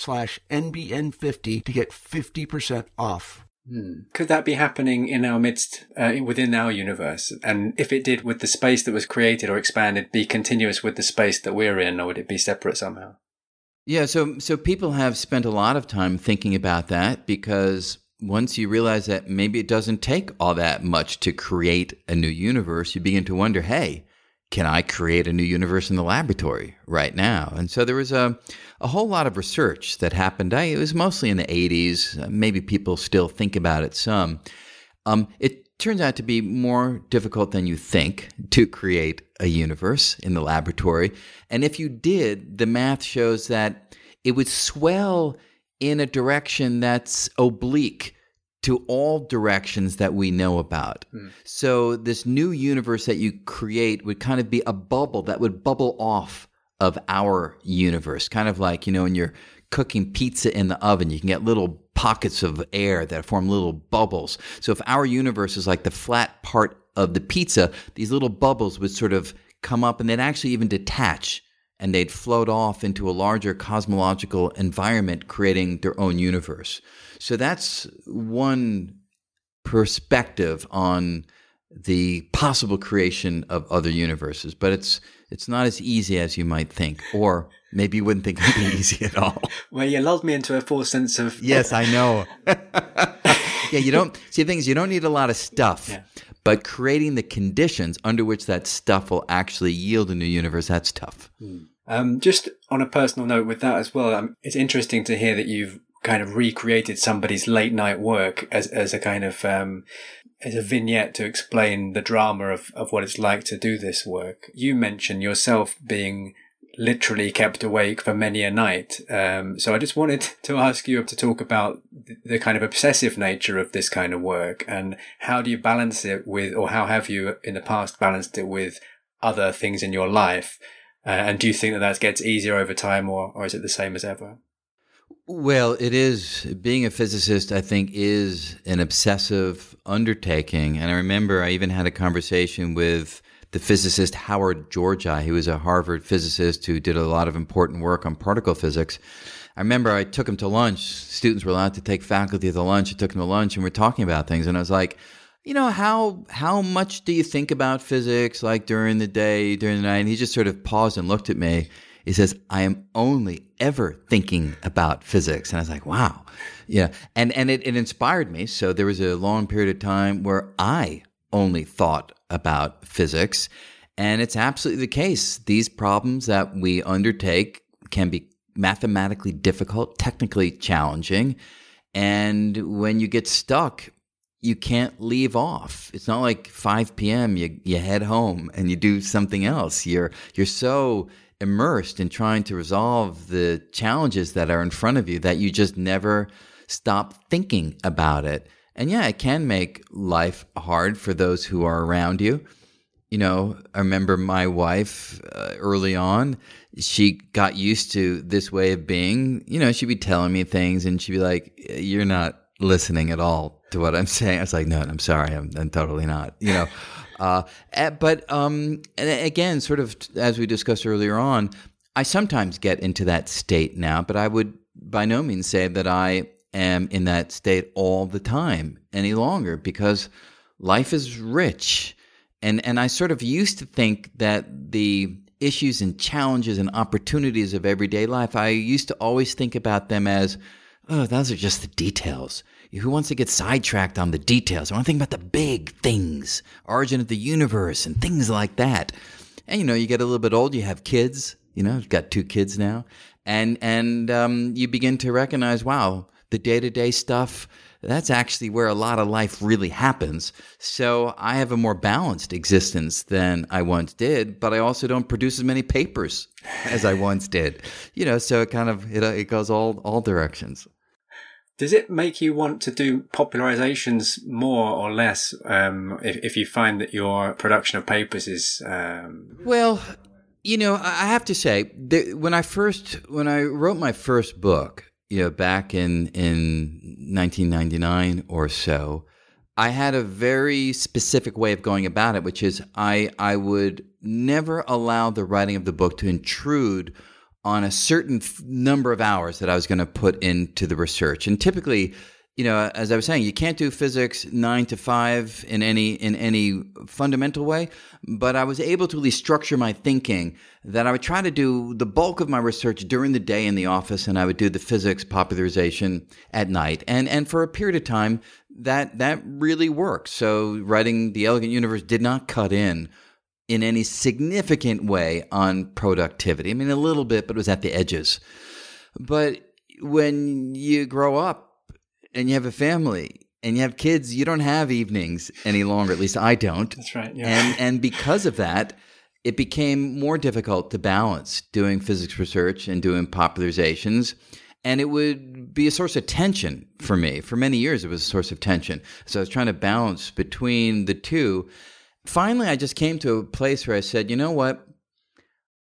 slash NBN50 to get 50% off. Hmm. Could that be happening in our midst, uh, within our universe? And if it did, would the space that was created or expanded be continuous with the space that we're in, or would it be separate somehow? Yeah, so so people have spent a lot of time thinking about that because once you realize that maybe it doesn't take all that much to create a new universe, you begin to wonder, hey, can I create a new universe in the laboratory right now? And so there was a, a whole lot of research that happened. I, it was mostly in the 80s. Maybe people still think about it some. Um, it turns out to be more difficult than you think to create a universe in the laboratory. And if you did, the math shows that it would swell in a direction that's oblique to all directions that we know about. Mm. So, this new universe that you create would kind of be a bubble that would bubble off of our universe, kind of like, you know, when you're cooking pizza in the oven, you can get little pockets of air that form little bubbles. So, if our universe is like the flat part of the pizza, these little bubbles would sort of come up and they'd actually even detach and they'd float off into a larger cosmological environment, creating their own universe. So that's one perspective on the possible creation of other universes, but it's it's not as easy as you might think, or maybe you wouldn't think it'd be easy at all. Well, you lulled me into a false sense of yes, I know. yeah, you don't see things. You don't need a lot of stuff, yeah. but creating the conditions under which that stuff will actually yield a new universe that's tough. Hmm. Um, just on a personal note with that as well, um, it's interesting to hear that you've kind of recreated somebody's late night work as, as a kind of, um, as a vignette to explain the drama of, of what it's like to do this work. You mentioned yourself being literally kept awake for many a night. Um, so I just wanted to ask you to talk about the kind of obsessive nature of this kind of work and how do you balance it with, or how have you in the past balanced it with other things in your life? Uh, and do you think that that gets easier over time or, or is it the same as ever? Well, it is. Being a physicist, I think, is an obsessive undertaking. And I remember I even had a conversation with the physicist Howard Georgi, who was a Harvard physicist who did a lot of important work on particle physics. I remember I took him to lunch. Students were allowed to take faculty to lunch. I took him to lunch and we we're talking about things. And I was like, you know, how how much do you think about physics like during the day, during the night? And he just sort of paused and looked at me. He says, I am only ever thinking about physics. And I was like, wow. Yeah. And, and it, it inspired me. So there was a long period of time where I only thought about physics. And it's absolutely the case. These problems that we undertake can be mathematically difficult, technically challenging. And when you get stuck, you can't leave off. It's not like 5 p.m. you you head home and you do something else. You're you're so immersed in trying to resolve the challenges that are in front of you that you just never stop thinking about it. And yeah, it can make life hard for those who are around you. You know, I remember my wife uh, early on, she got used to this way of being. You know, she'd be telling me things and she'd be like, You're not listening at all to what I'm saying. I was like, No, I'm sorry, I'm, I'm totally not. You know, uh, eh, but um, again, sort of as we discussed earlier on, I sometimes get into that state now, but I would by no means say that I am in that state all the time any longer because life is rich. And, and I sort of used to think that the issues and challenges and opportunities of everyday life, I used to always think about them as oh, those are just the details. Who wants to get sidetracked on the details? I want to think about the big things, origin of the universe, and things like that. And you know, you get a little bit old, you have kids. You know, I've got two kids now, and and um, you begin to recognize, wow, the day to day stuff. That's actually where a lot of life really happens. So I have a more balanced existence than I once did, but I also don't produce as many papers as I once did. You know, so it kind of it, it goes all all directions. Does it make you want to do popularizations more or less um, if, if you find that your production of papers is? Um... Well, you know, I have to say, when I first when I wrote my first book, you know, back in in 1999 or so, I had a very specific way of going about it, which is I I would never allow the writing of the book to intrude on a certain f- number of hours that I was going to put into the research. And typically, you know, as I was saying, you can't do physics nine to five in any in any fundamental way. But I was able to at least structure my thinking that I would try to do the bulk of my research during the day in the office, and I would do the physics popularization at night. And and for a period of time, that that really worked. So writing the Elegant Universe did not cut in in any significant way on productivity. I mean, a little bit, but it was at the edges. But when you grow up and you have a family and you have kids, you don't have evenings any longer. At least I don't. That's right. Yeah. And and because of that, it became more difficult to balance doing physics research and doing popularizations. And it would be a source of tension for me. For many years, it was a source of tension. So I was trying to balance between the two finally, I just came to a place where I said, you know what?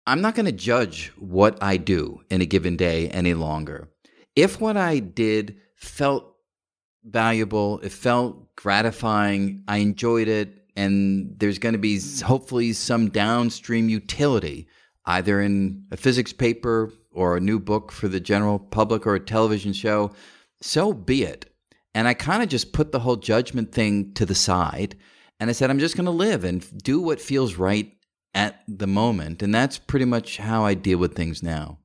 I'm not going to judge what I do in a given day any longer. If what I did felt valuable, it felt gratifying, I enjoyed it, and there's going to be hopefully some downstream utility, either in a physics paper or a new book for the general public or a television show, so be it. And I kind of just put the whole judgment thing to the side and I said, I'm just going to live and do what feels right at the moment. And that's pretty much how I deal with things now.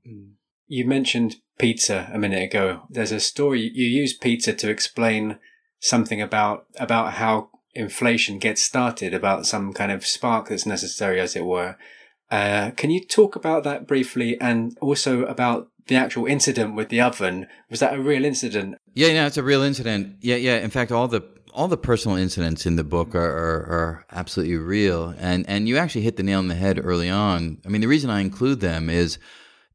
You mentioned pizza a minute ago. There's a story you use pizza to explain something about about how inflation gets started, about some kind of spark that's necessary, as it were. Uh, can you talk about that briefly, and also about the actual incident with the oven? Was that a real incident? Yeah, yeah, it's a real incident. Yeah, yeah. In fact, all the all the personal incidents in the book are, are, are, absolutely real, and and you actually hit the nail on the head early on. I mean, the reason I include them is,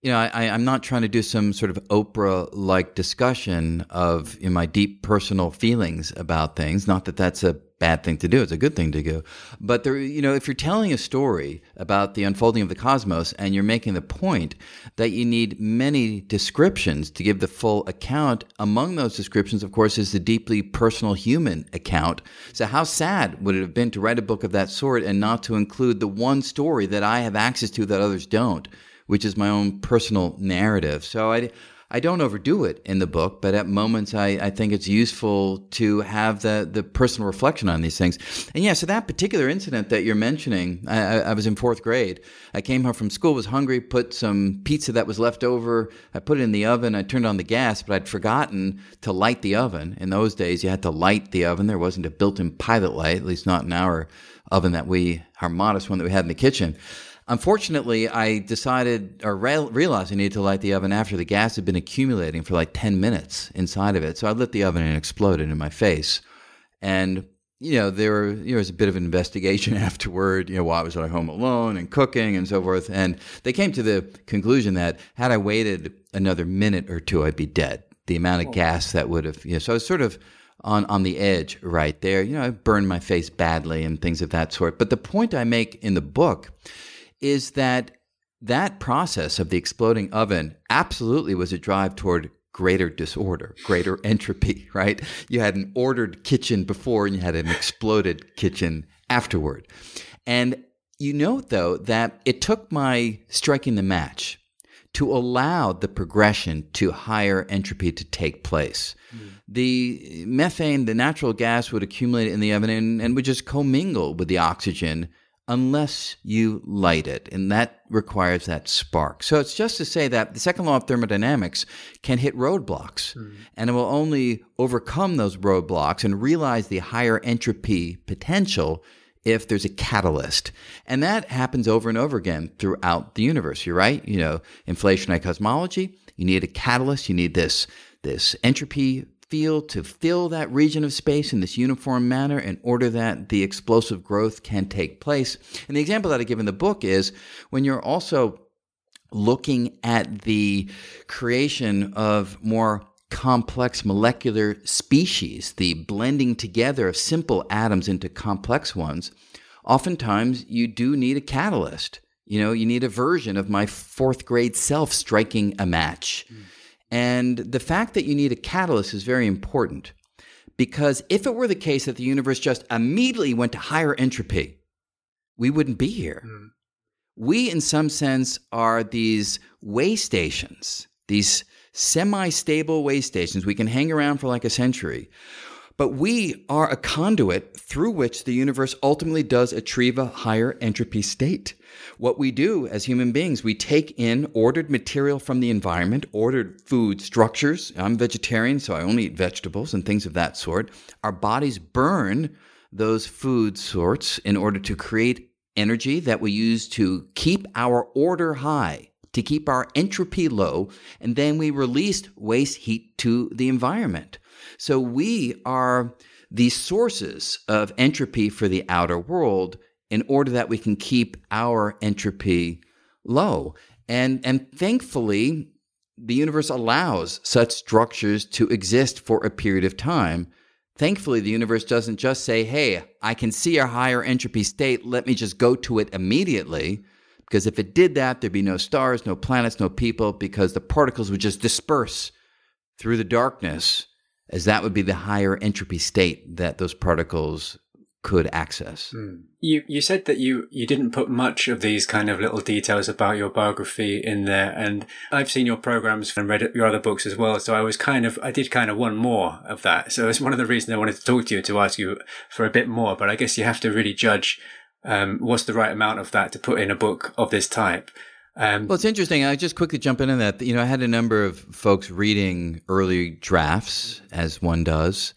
you know, I, I'm not trying to do some sort of Oprah like discussion of in my deep personal feelings about things. Not that that's a bad thing to do. It's a good thing to do. But there, you know, if you're telling a story about the unfolding of the cosmos and you're making the point that you need many descriptions to give the full account, among those descriptions, of course, is the deeply personal human account. So how sad would it have been to write a book of that sort and not to include the one story that I have access to that others don't, which is my own personal narrative. So I I don't overdo it in the book, but at moments I, I think it's useful to have the, the personal reflection on these things. And yeah, so that particular incident that you're mentioning, I, I was in fourth grade. I came home from school, was hungry, put some pizza that was left over. I put it in the oven. I turned on the gas, but I'd forgotten to light the oven. In those days, you had to light the oven. There wasn't a built in pilot light, at least not in our oven that we, our modest one that we had in the kitchen. Unfortunately, I decided or re- realized I needed to light the oven after the gas had been accumulating for like 10 minutes inside of it. So I lit the oven and it exploded in my face. And, you know, there, were, you know, was a bit of an investigation afterward, you know, why was I home alone and cooking and so forth. And they came to the conclusion that had I waited another minute or two, I'd be dead. The amount of oh. gas that would have, you know, so I was sort of on, on the edge right there. You know, I burned my face badly and things of that sort. But the point I make in the book is that that process of the exploding oven absolutely was a drive toward greater disorder, greater entropy, right? You had an ordered kitchen before and you had an exploded kitchen afterward. And you note, though, that it took my striking the match to allow the progression to higher entropy to take place. Mm. The methane, the natural gas, would accumulate in the oven and, and would just commingle with the oxygen unless you light it. And that requires that spark. So it's just to say that the second law of thermodynamics can hit roadblocks mm. and it will only overcome those roadblocks and realize the higher entropy potential if there's a catalyst. And that happens over and over again throughout the universe. You're right. You know, inflationary cosmology, you need a catalyst, you need this this entropy field to fill that region of space in this uniform manner in order that the explosive growth can take place. And the example that I give in the book is when you're also looking at the creation of more complex molecular species, the blending together of simple atoms into complex ones, oftentimes you do need a catalyst. You know, you need a version of my fourth grade self striking a match. Mm. And the fact that you need a catalyst is very important because if it were the case that the universe just immediately went to higher entropy, we wouldn't be here. Mm. We, in some sense, are these way stations, these semi stable way stations. We can hang around for like a century. But we are a conduit through which the universe ultimately does achieve a higher entropy state. What we do as human beings, we take in ordered material from the environment, ordered food structures. I'm vegetarian, so I only eat vegetables and things of that sort. Our bodies burn those food sorts in order to create energy that we use to keep our order high, to keep our entropy low, and then we release waste heat to the environment. So we are the sources of entropy for the outer world in order that we can keep our entropy low. And, and thankfully, the universe allows such structures to exist for a period of time. Thankfully, the universe doesn't just say, hey, I can see a higher entropy state, let me just go to it immediately. Because if it did that, there'd be no stars, no planets, no people, because the particles would just disperse through the darkness as that would be the higher entropy state that those particles could access. Mm. You you said that you you didn't put much of these kind of little details about your biography in there, and I've seen your programs and read your other books as well. So I was kind of I did kind of want more of that. So it's one of the reasons I wanted to talk to you to ask you for a bit more. But I guess you have to really judge um, what's the right amount of that to put in a book of this type. Um, well, it's interesting. I just quickly jump into that. You know, I had a number of folks reading early drafts, as one does,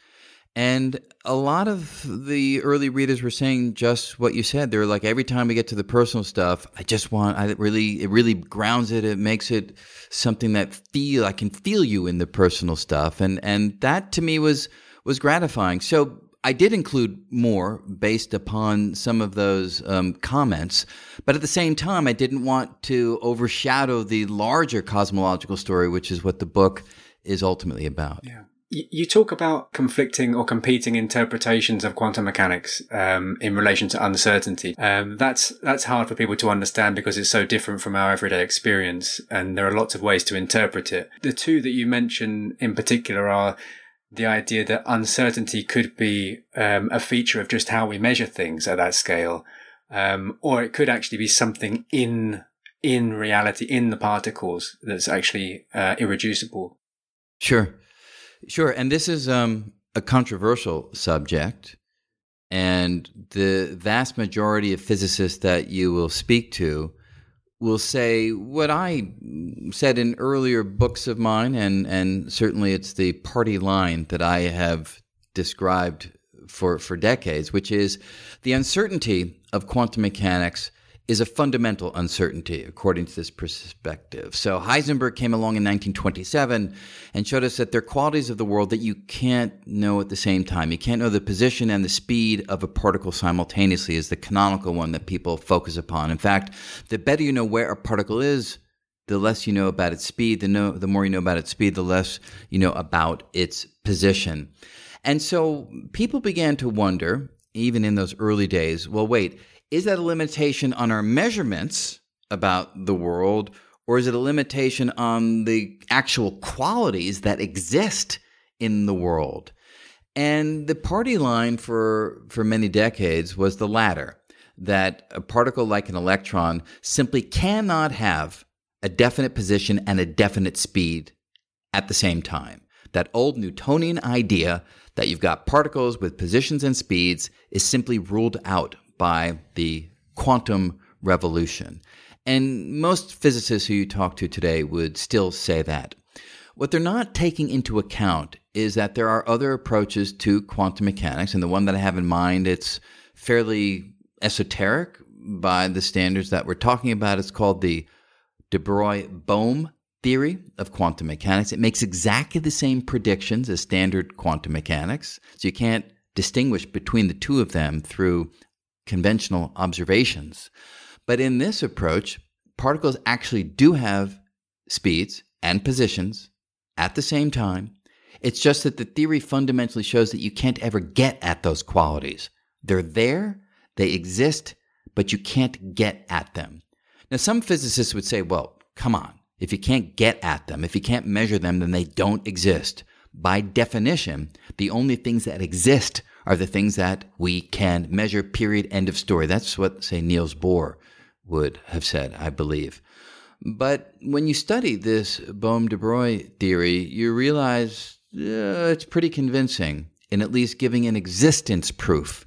and a lot of the early readers were saying just what you said. They're like, every time we get to the personal stuff, I just want, I really, it really grounds it. It makes it something that feel, I can feel you in the personal stuff, and and that to me was was gratifying. So I did include more based upon some of those um, comments, but at the same time, I didn't want to overshadow the larger cosmological story, which is what the book is ultimately about. Yeah. You talk about conflicting or competing interpretations of quantum mechanics um, in relation to uncertainty. Um, that's that's hard for people to understand because it's so different from our everyday experience, and there are lots of ways to interpret it. The two that you mention in particular are the idea that uncertainty could be um, a feature of just how we measure things at that scale, um, or it could actually be something in in reality in the particles that's actually uh, irreducible. Sure, sure, and this is um, a controversial subject, and the vast majority of physicists that you will speak to will say what I said in earlier books of mine, and, and certainly it's the party line that I have described for, for decades, which is the uncertainty of quantum mechanics is a fundamental uncertainty, according to this perspective. So Heisenberg came along in 1927 and showed us that there are qualities of the world that you can't know at the same time. You can't know the position and the speed of a particle simultaneously is the canonical one that people focus upon. In fact, the better you know where a particle is, the less you know about its speed. The, the more you know about its speed, the less you know about its position. And so people began to wonder, even in those early days, well, wait, is that a limitation on our measurements about the world, or is it a limitation on the actual qualities that exist in the world? And the party line for, for many decades was the latter that a particle like an electron simply cannot have a definite position and a definite speed at the same time. That old Newtonian idea that you've got particles with positions and speeds is simply ruled out by the quantum revolution. And most physicists who you talk to today would still say that. What they're not taking into account is that there are other approaches to quantum mechanics, and the one that I have in mind, it's fairly esoteric by the standards that we're talking about. It's called the de Broglie-Bohm theory of quantum mechanics. It makes exactly the same predictions as standard quantum mechanics, so you can't distinguish between the two of them through conventional observations. But in this approach, particles actually do have speeds and positions at the same time. It's just that the theory fundamentally shows that you can't ever get at those qualities. They're there, they exist, but you can't get at them. Now, some physicists would say, well, come on. If you can't get at them, if you can't measure them, then they don't exist. By definition, the only things that exist are the things that we can measure, period, end of story. That's what, say, Niels Bohr would have said, I believe. But when you study this Bohm de Broglie theory, you realize uh, it's pretty convincing in at least giving an existence proof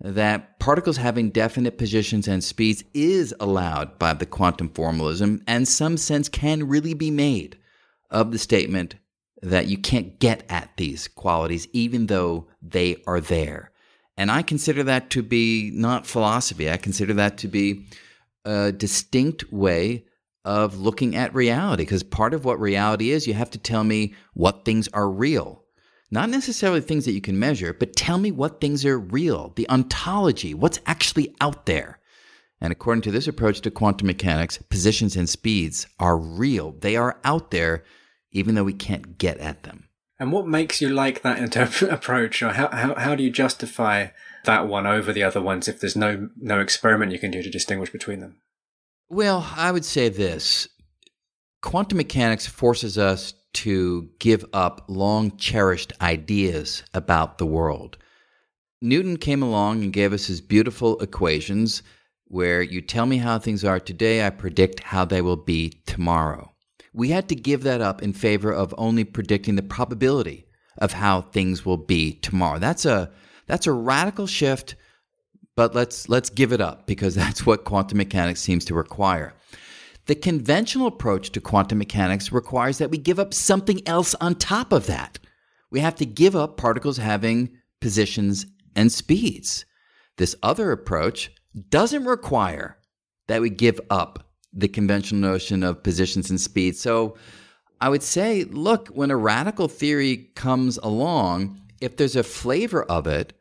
that particles having definite positions and speeds is allowed by the quantum formalism, and some sense can really be made of the statement that you can't get at these qualities even though they are there. And I consider that to be not philosophy, I consider that to be a distinct way of looking at reality, because part of what reality is, you have to tell me what things are real not necessarily things that you can measure, but tell me what things are real, the ontology, what's actually out there. And according to this approach to quantum mechanics, positions and speeds are real. They are out there, even though we can't get at them. And what makes you like that inter- approach, or how, how, how do you justify that one over the other ones if there's no, no experiment you can do to distinguish between them? Well, I would say this quantum mechanics forces us to give up long cherished ideas about the world. Newton came along and gave us his beautiful equations where you tell me how things are today, I predict how they will be tomorrow. We had to give that up in favor of only predicting the probability of how things will be tomorrow. That's a that's a radical shift, but let's let's give it up because that's what quantum mechanics seems to require. The conventional approach to quantum mechanics requires that we give up something else on top of that. We have to give up particles having positions and speeds. This other approach doesn't require that we give up the conventional notion of positions and speed. So I would say, look, when a radical theory comes along, if there's a flavor of it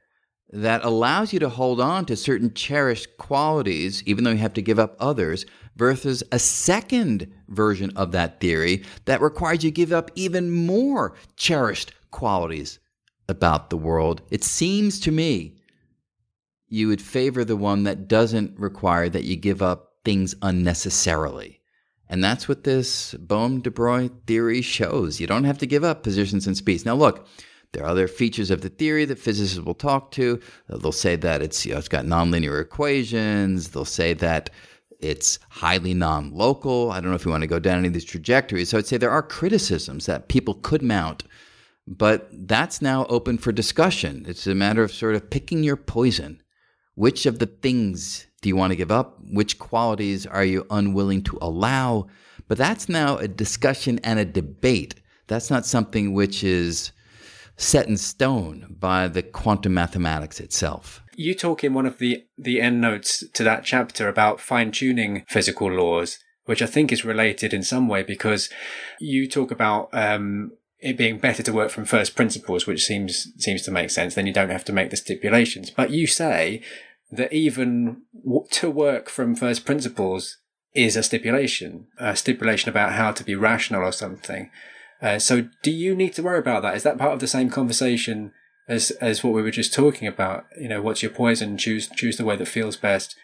that allows you to hold on to certain cherished qualities, even though you have to give up others, versus a second version of that theory that requires you give up even more cherished qualities about the world. It seems to me you would favor the one that doesn't require that you give up things unnecessarily. And that's what this Bohm de Broglie theory shows. You don't have to give up positions and speeds. Now, look, there are other features of the theory that physicists will talk to. Uh, they'll say that it's you know, it's got nonlinear equations. They'll say that it's highly non local. I don't know if you want to go down any of these trajectories. So I'd say there are criticisms that people could mount, but that's now open for discussion. It's a matter of sort of picking your poison. Which of the things do you want to give up? Which qualities are you unwilling to allow? But that's now a discussion and a debate. That's not something which is set in stone by the quantum mathematics itself you talk in one of the the end notes to that chapter about fine tuning physical laws, which I think is related in some way because you talk about um, it being better to work from first principles, which seems seems to make sense. Then you don't have to make the stipulations. But you say that even to work from first principles is a stipulation, a stipulation about how to be rational or something. Uh, so do you need to worry about that? Is that part of the same conversation as as what we were just talking about. You know, what's your poison? Choose choose the way that feels best.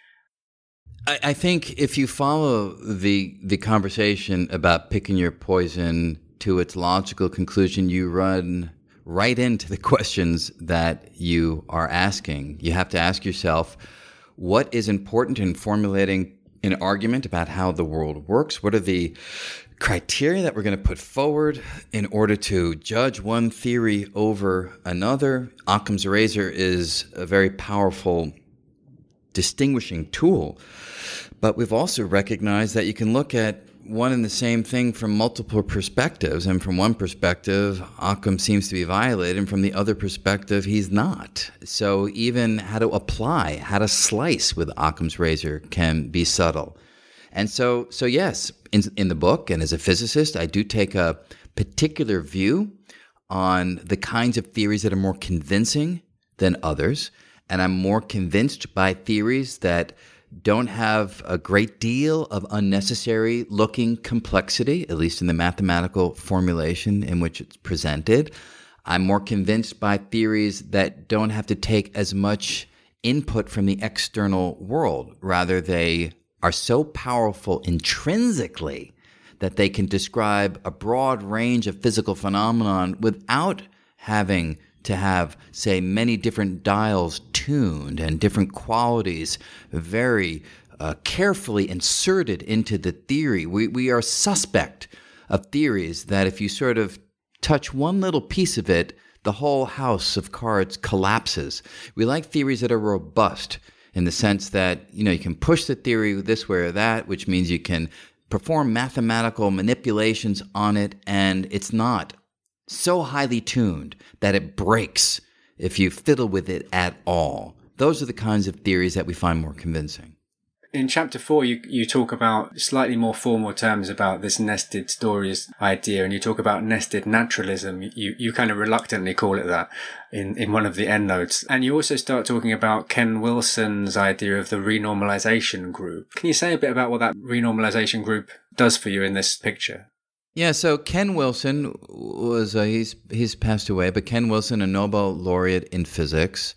I, I think if you follow the the conversation about picking your poison to its logical conclusion, you run right into the questions that you are asking. You have to ask yourself, what is important in formulating an argument about how the world works? What are the criteria that we're going to put forward in order to judge one theory over another. Occam's razor is a very powerful distinguishing tool. But we've also recognized that you can look at one and the same thing from multiple perspectives. And from one perspective, Occam seems to be violated, and from the other perspective, he's not. So even how to apply, how to slice with Occam's razor can be subtle. And so, so yes, in, in the book and as a physicist, I do take a particular view on the kinds of theories that are more convincing than others. And I'm more convinced by theories that don't have a great deal of unnecessary looking complexity, at least in the mathematical formulation in which it's presented. I'm more convinced by theories that don't have to take as much input from the external world. Rather, they are so powerful intrinsically that they can describe a broad range of physical phenomenon without having to have, say, many different dials tuned and different qualities very uh, carefully inserted into the theory. We, we are suspect of theories that if you sort of touch one little piece of it, the whole house of cards collapses. We like theories that are robust in the sense that, you know, you can push the theory this way or that, which means you can perform mathematical manipulations on it, and it's not so highly tuned that it breaks if you fiddle with it at all. Those are the kinds of theories that we find more convincing. In chapter four, you, you talk about slightly more formal terms about this nested stories idea, and you talk about nested naturalism. You, you kind of reluctantly call it that in, in one of the endnotes. And you also start talking about Ken Wilson's idea of the renormalization group. Can you say a bit about what that renormalization group does for you in this picture? Yeah, so Ken Wilson was uh, he's he's passed away, but Ken Wilson, a Nobel laureate in physics,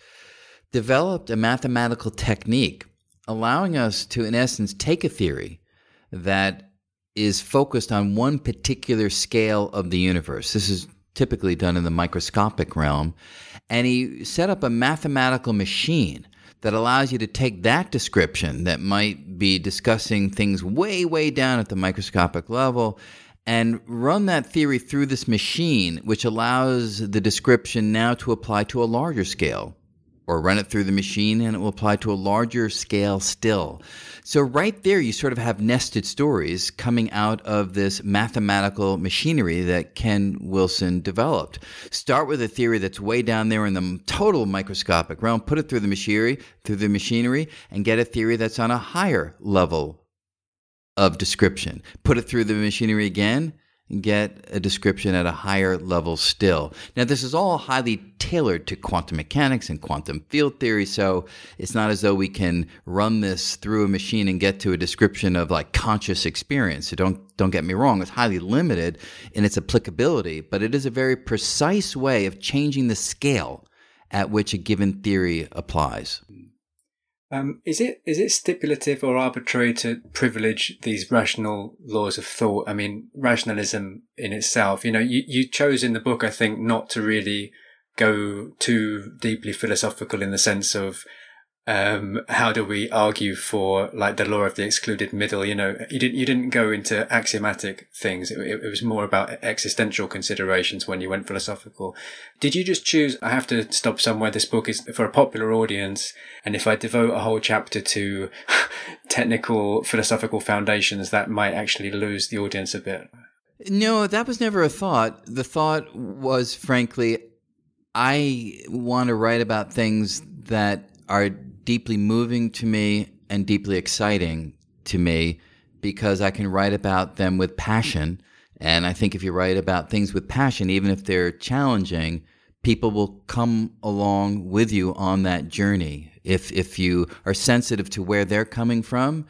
developed a mathematical technique allowing us to in essence take a theory that is focused on one particular scale of the universe. This is typically done in the microscopic realm, and he set up a mathematical machine that allows you to take that description that might be discussing things way way down at the microscopic level and run that theory through this machine, which allows the description now to apply to a larger scale. Or run it through the machine and it will apply to a larger scale still. So, right there, you sort of have nested stories coming out of this mathematical machinery that Ken Wilson developed. Start with a theory that's way down there in the total microscopic realm, put it through the machinery, through the machinery, and get a theory that's on a higher level of description. Put it through the machinery again and get a description at a higher level still. Now, this is all highly tailored to quantum mechanics and quantum field theory, so it's not as though we can run this through a machine and get to a description of like conscious experience. So don't don't get me wrong, it's highly limited in its applicability, but it is a very precise way of changing the scale at which a given theory applies. Um, is it is it stipulative or arbitrary to privilege these rational laws of thought? I mean, rationalism in itself. You know, you, you chose in the book, I think, not to really go too deeply philosophical in the sense of um, how do we argue for like the law of the excluded middle? You know, you didn't you didn't go into axiomatic things. It, it, was more about existential considerations when you went philosophical. Did you just choose? I have to stop somewhere. This book is for a popular audience, and if I devote a whole chapter to technical philosophical foundations, that might actually lose the audience a bit. No, that was never a thought. The thought was, frankly, I want to write about things that are deeply moving to me and deeply exciting to me because I can write about them with passion. And I think if you write about things with passion, even if they're challenging, people will come along with you on that journey. If, if you are sensitive to where they're coming from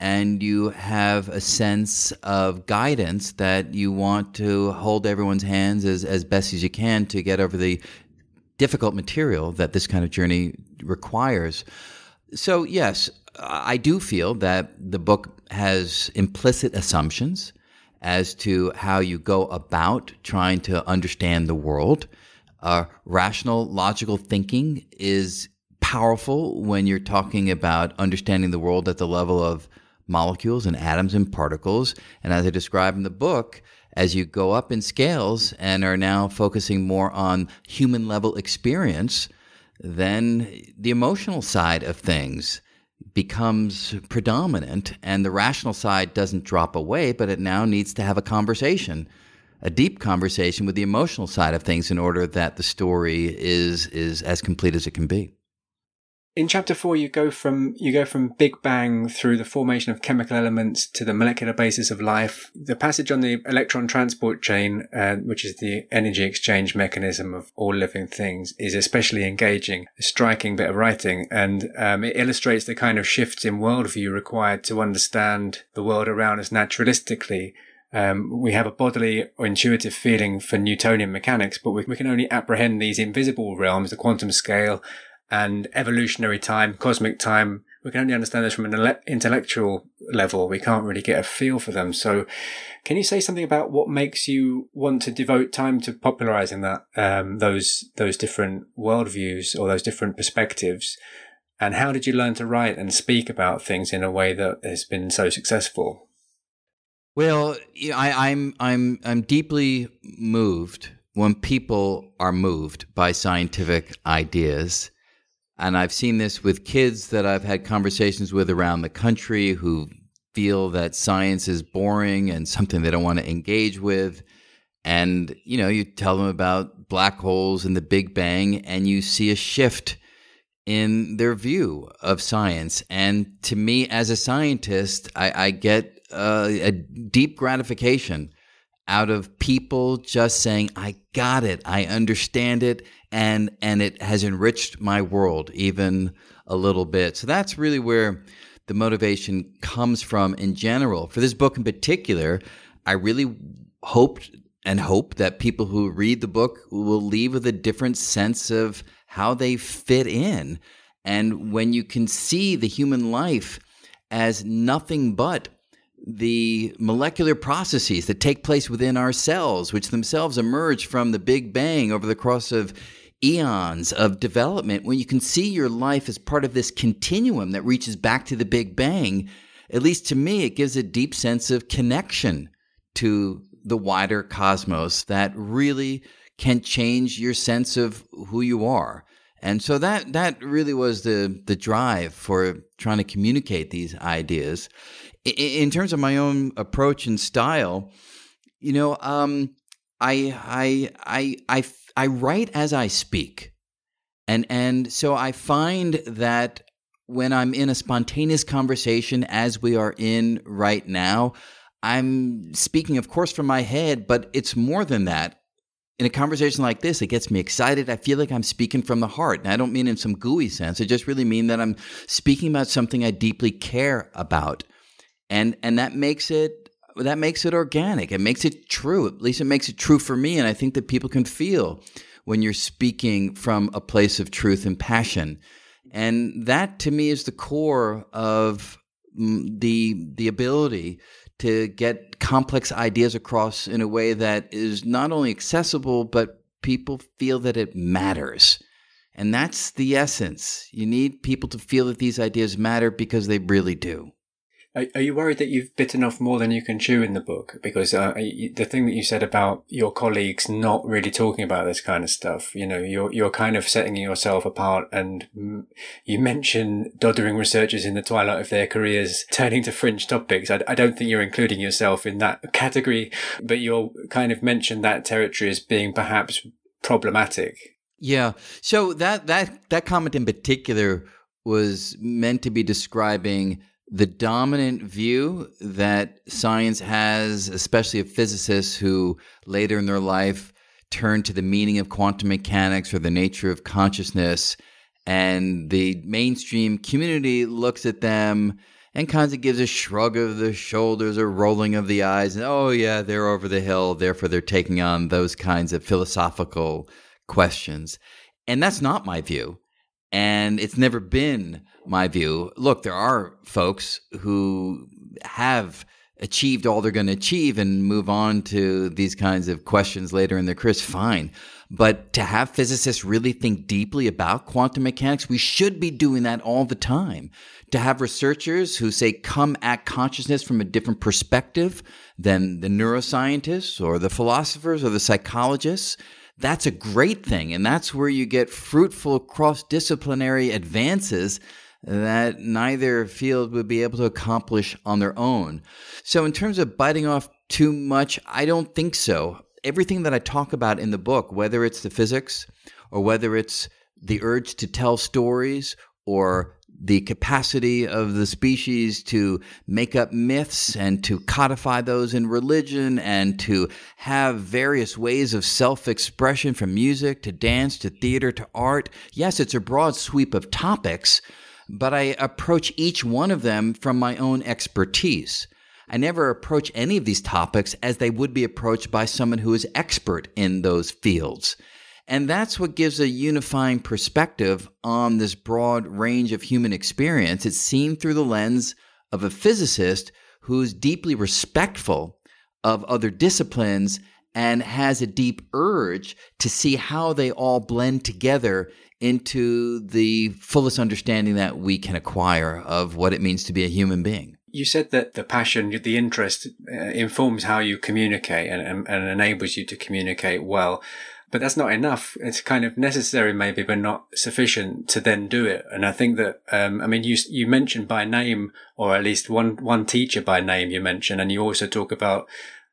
and you have a sense of guidance that you want to hold everyone's hands as, as best as you can to get over the difficult material that this kind of journey requires. So, yes, I do feel that the book has implicit assumptions as to how you go about trying to understand the world. Uh, rational, logical thinking is powerful when you're talking about understanding the world at the level of molecules and atoms and particles. And as I describe in the book, as you go up in scales and are now focusing more on human level experience, then the emotional side of things becomes predominant and the rational side doesn't drop away, but it now needs to have a conversation, a deep conversation with the emotional side of things in order that the story is is as complete as it can be. In chapter four, you go from you go from Big Bang through the formation of chemical elements to the molecular basis of life. The passage on the electron transport chain, uh, which is the energy exchange mechanism of all living things, is especially engaging, a striking bit of writing, and um, it illustrates the kind of shifts in worldview required to understand the world around us naturalistically. Um, we have a bodily or intuitive feeling for Newtonian mechanics, but we, we can only apprehend these invisible realms, the quantum scale, and evolutionary time, cosmic time. We can only understand this from an intellectual level. We can't really get a feel for them. So, can you say something about what makes you want to devote time to popularizing that um, those those different worldviews or those different perspectives? And how did you learn to write and speak about things in a way that has been so successful? Well, I, I'm I'm I'm deeply moved when people are moved by scientific ideas and I've seen this with kids that I've had conversations with around the country who feel that science is boring and something they don't want to engage with. And, you know, you tell them about black holes and the Big Bang, and you see a shift in their view of science. And to me, as a scientist, I, I get uh, a deep gratification out of people just saying, I got it, I understand it, and and it has enriched my world even a little bit. So that's really where the motivation comes from in general. For this book in particular, I really hoped and hope that people who read the book will leave with a different sense of how they fit in. And when you can see the human life as nothing but the molecular processes that take place within our cells, which themselves emerge from the Big Bang over the course of eons of development, when you can see your life as part of this continuum that reaches back to the Big Bang, at least to me, it gives a deep sense of connection to the wider cosmos that really can change your sense of who you are. And so that that really was the the drive for trying to communicate these ideas. In, in terms of my own approach and style, you know, um, I I I I I write as I speak. And and so I find that when I'm in a spontaneous conversation as we are in right now, I'm speaking of course from my head, but it's more than that. In a conversation like this, it gets me excited. I feel like I'm speaking from the heart. And I don't mean in some gooey sense. I just really mean that I'm speaking about something I deeply care about. And and that makes it that makes it organic. It makes it true. At least it makes it true for me. And I think that people can feel when you're speaking from a place of truth and passion. And that to me is the core of mm, the the ability to get complex ideas across in a way that is not only accessible but people feel that it matters. And that's the essence. You need people to feel that these ideas matter because they really do. Are, are, you worried that you've bitten off more than you can chew in the book? Because uh, the thing that you said about your colleagues not really talking about this kind of stuff, you know, you're you're kind of setting yourself apart. And you mention doddering researchers in the twilight of their careers turning to fringe topics. I, I don't think you're including yourself in that category, but you're kind of mentioned that territory as being perhaps problematic. Yeah. So that that that comment in particular was meant to be describing the dominant view that science has, especially of physicists who later in their life turn to the meaning of quantum mechanics or the nature of consciousness, and the mainstream community looks at them and kind of gives a shrug of the shoulders or rolling of the eyes, and oh, yeah, they're over the hill, therefore they're taking on those kinds of philosophical questions. And that's not my view. And it's never been my view. Look, there are folks who have achieved all they're going to achieve and move on to these kinds of questions later in their careers, fine. But to have physicists really think deeply about quantum mechanics, we should be doing that all the time. To have researchers who say come at consciousness from a different perspective than the neuroscientists or the philosophers or the psychologists, that's a great thing. And that's where you get fruitful cross disciplinary advances that neither field would be able to accomplish on their own. So, in terms of biting off too much, I don't think so. Everything that I talk about in the book, whether it's the physics or whether it's the urge to tell stories or the capacity of the species to make up myths and to codify those in religion and to have various ways of self expression from music to dance to theater to art. Yes, it's a broad sweep of topics, but I approach each one of them from my own expertise. I never approach any of these topics as they would be approached by someone who is expert in those fields. And that's what gives a unifying perspective on this broad range of human experience. It's seen through the lens of a physicist who's deeply respectful of other disciplines and has a deep urge to see how they all blend together into the fullest understanding that we can acquire of what it means to be a human being. You said that the passion, the interest uh, informs how you communicate and, and, and enables you to communicate well but that's not enough. It's kind of necessary, maybe, but not sufficient to then do it. And I think that, um, I mean, you you mentioned by name, or at least one one teacher by name you mentioned, and you also talk about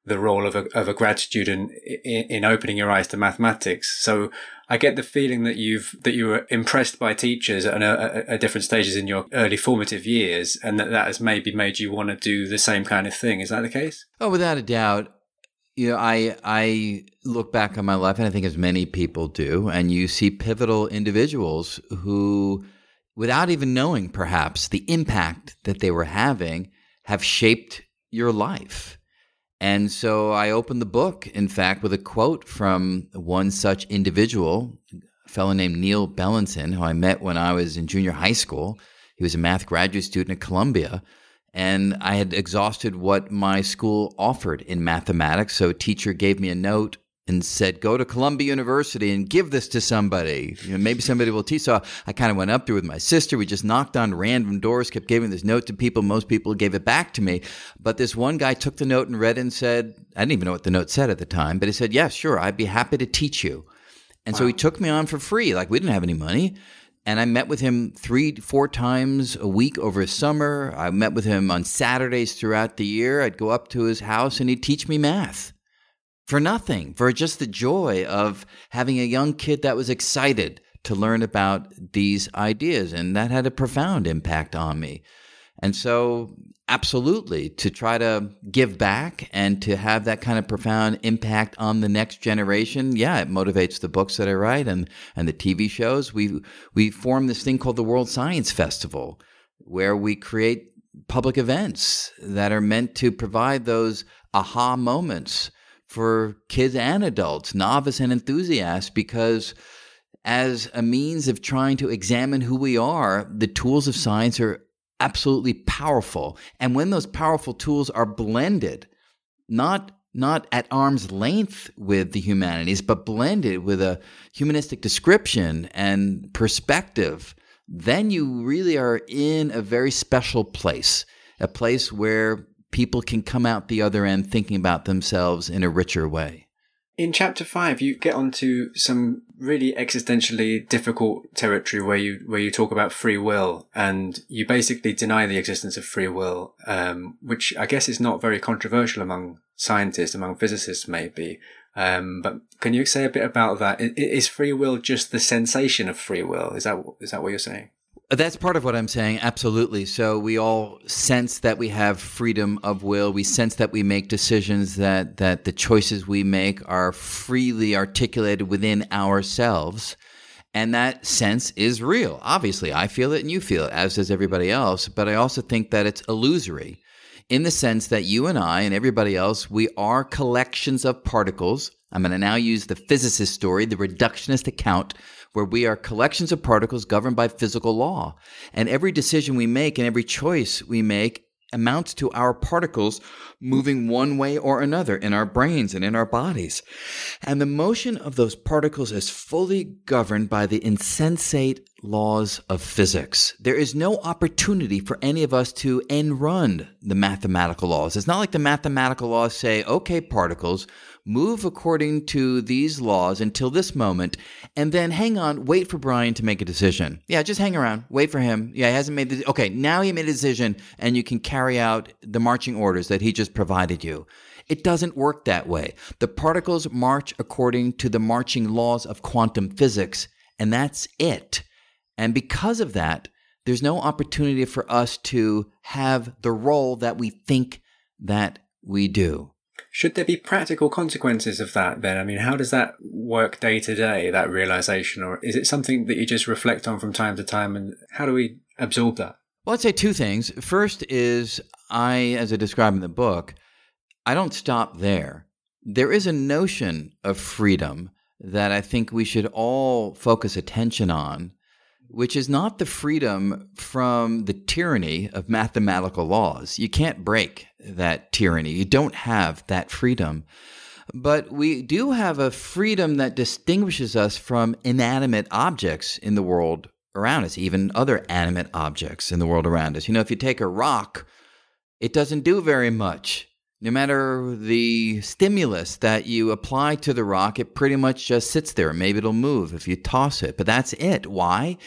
the role of a of a grad student in, in opening your eyes to mathematics. So I get the feeling that you've that you were impressed by teachers at, at different stages in your early formative years, and that that has maybe made you want to do the same kind of thing. Is that the case? Oh, without a doubt you know, I I look back on my life, and I think as many people do, and you see pivotal individuals who, without even knowing perhaps the impact that they were having, have shaped your life. And so I opened the book, in fact, with a quote from one such individual, a fellow named Neil Bellinson, who I met when I was in junior high school. He was a math graduate student at Columbia and I had exhausted what my school offered in mathematics. So a teacher gave me a note and said, "Go to Columbia University and give this to somebody. You know, maybe somebody will teach." So I kind of went up there with my sister. We just knocked on random doors, kept giving this note to people. Most people gave it back to me, but this one guy took the note and read it and said, "I didn't even know what the note said at the time, but he said, yeah, sure, I'd be happy to teach you." And wow. so he took me on for free. Like we didn't have any money. And I met with him three, four times a week over a summer. I met with him on Saturdays throughout the year. I'd go up to his house and he'd teach me math for nothing, for just the joy of having a young kid that was excited to learn about these ideas. And that had a profound impact on me. And so absolutely to try to give back and to have that kind of profound impact on the next generation yeah it motivates the books that i write and and the tv shows we we form this thing called the world science festival where we create public events that are meant to provide those aha moments for kids and adults novice and enthusiasts because as a means of trying to examine who we are the tools of science are absolutely powerful. And when those powerful tools are blended, not not at arm's length with the humanities, but blended with a humanistic description and perspective, then you really are in a very special place, a place where people can come out the other end thinking about themselves in a richer way. In chapter five, you get onto some really existentially difficult territory where you where you talk about free will and you basically deny the existence of free will, um, which I guess is not very controversial among scientists, among physicists, maybe. Um, but can you say a bit about that? Is free will just the sensation of free will? Is that is that what you're saying? That's part of what I'm saying. Absolutely. So we all sense that we have freedom of will. We sense that we make decisions that that the choices we make are freely articulated within ourselves. And that sense is real. Obviously, I feel it and you feel it, as does everybody else. But I also think that it's illusory in the sense that you and I and everybody else, we are collections of particles. I'm going to now use the physicist story, the reductionist account where we are collections of particles governed by physical law. And every decision we make and every choice we make amounts to our particles moving one way or another in our brains and in our bodies. And the motion of those particles is fully governed by the insensate laws of physics. There is no opportunity for any of us to end run the mathematical laws. It's not like the mathematical laws say, okay, particles, move according to these laws until this moment, and then hang on, wait for Brian to make a decision. Yeah, just hang around, wait for him. Yeah, he hasn't made the, okay, now he made a decision, and you can carry out the marching orders that he just provided you. It doesn't work that way. The particles march according to the marching laws of quantum physics, and that's it. And because of that, there's no opportunity for us to have the role that we think that we do. Should there be practical consequences of that then? I mean, how does that work day to day, that realization? Or is it something that you just reflect on from time to time? And how do we absorb that? Well, I'd say two things. First is I, as I describe in the book, I don't stop there. There is a notion of freedom that I think we should all focus attention on, which is not the freedom from the tyranny of mathematical laws. You can't break that tyranny, you don't have that freedom. But we do have a freedom that distinguishes us from inanimate objects in the world around us, even other animate objects in the world around us. You know, if you take a rock, it doesn't do very much no matter the stimulus that you apply to the rock, it pretty much just sits there. Maybe it'll move if you toss it, but that's it. Why?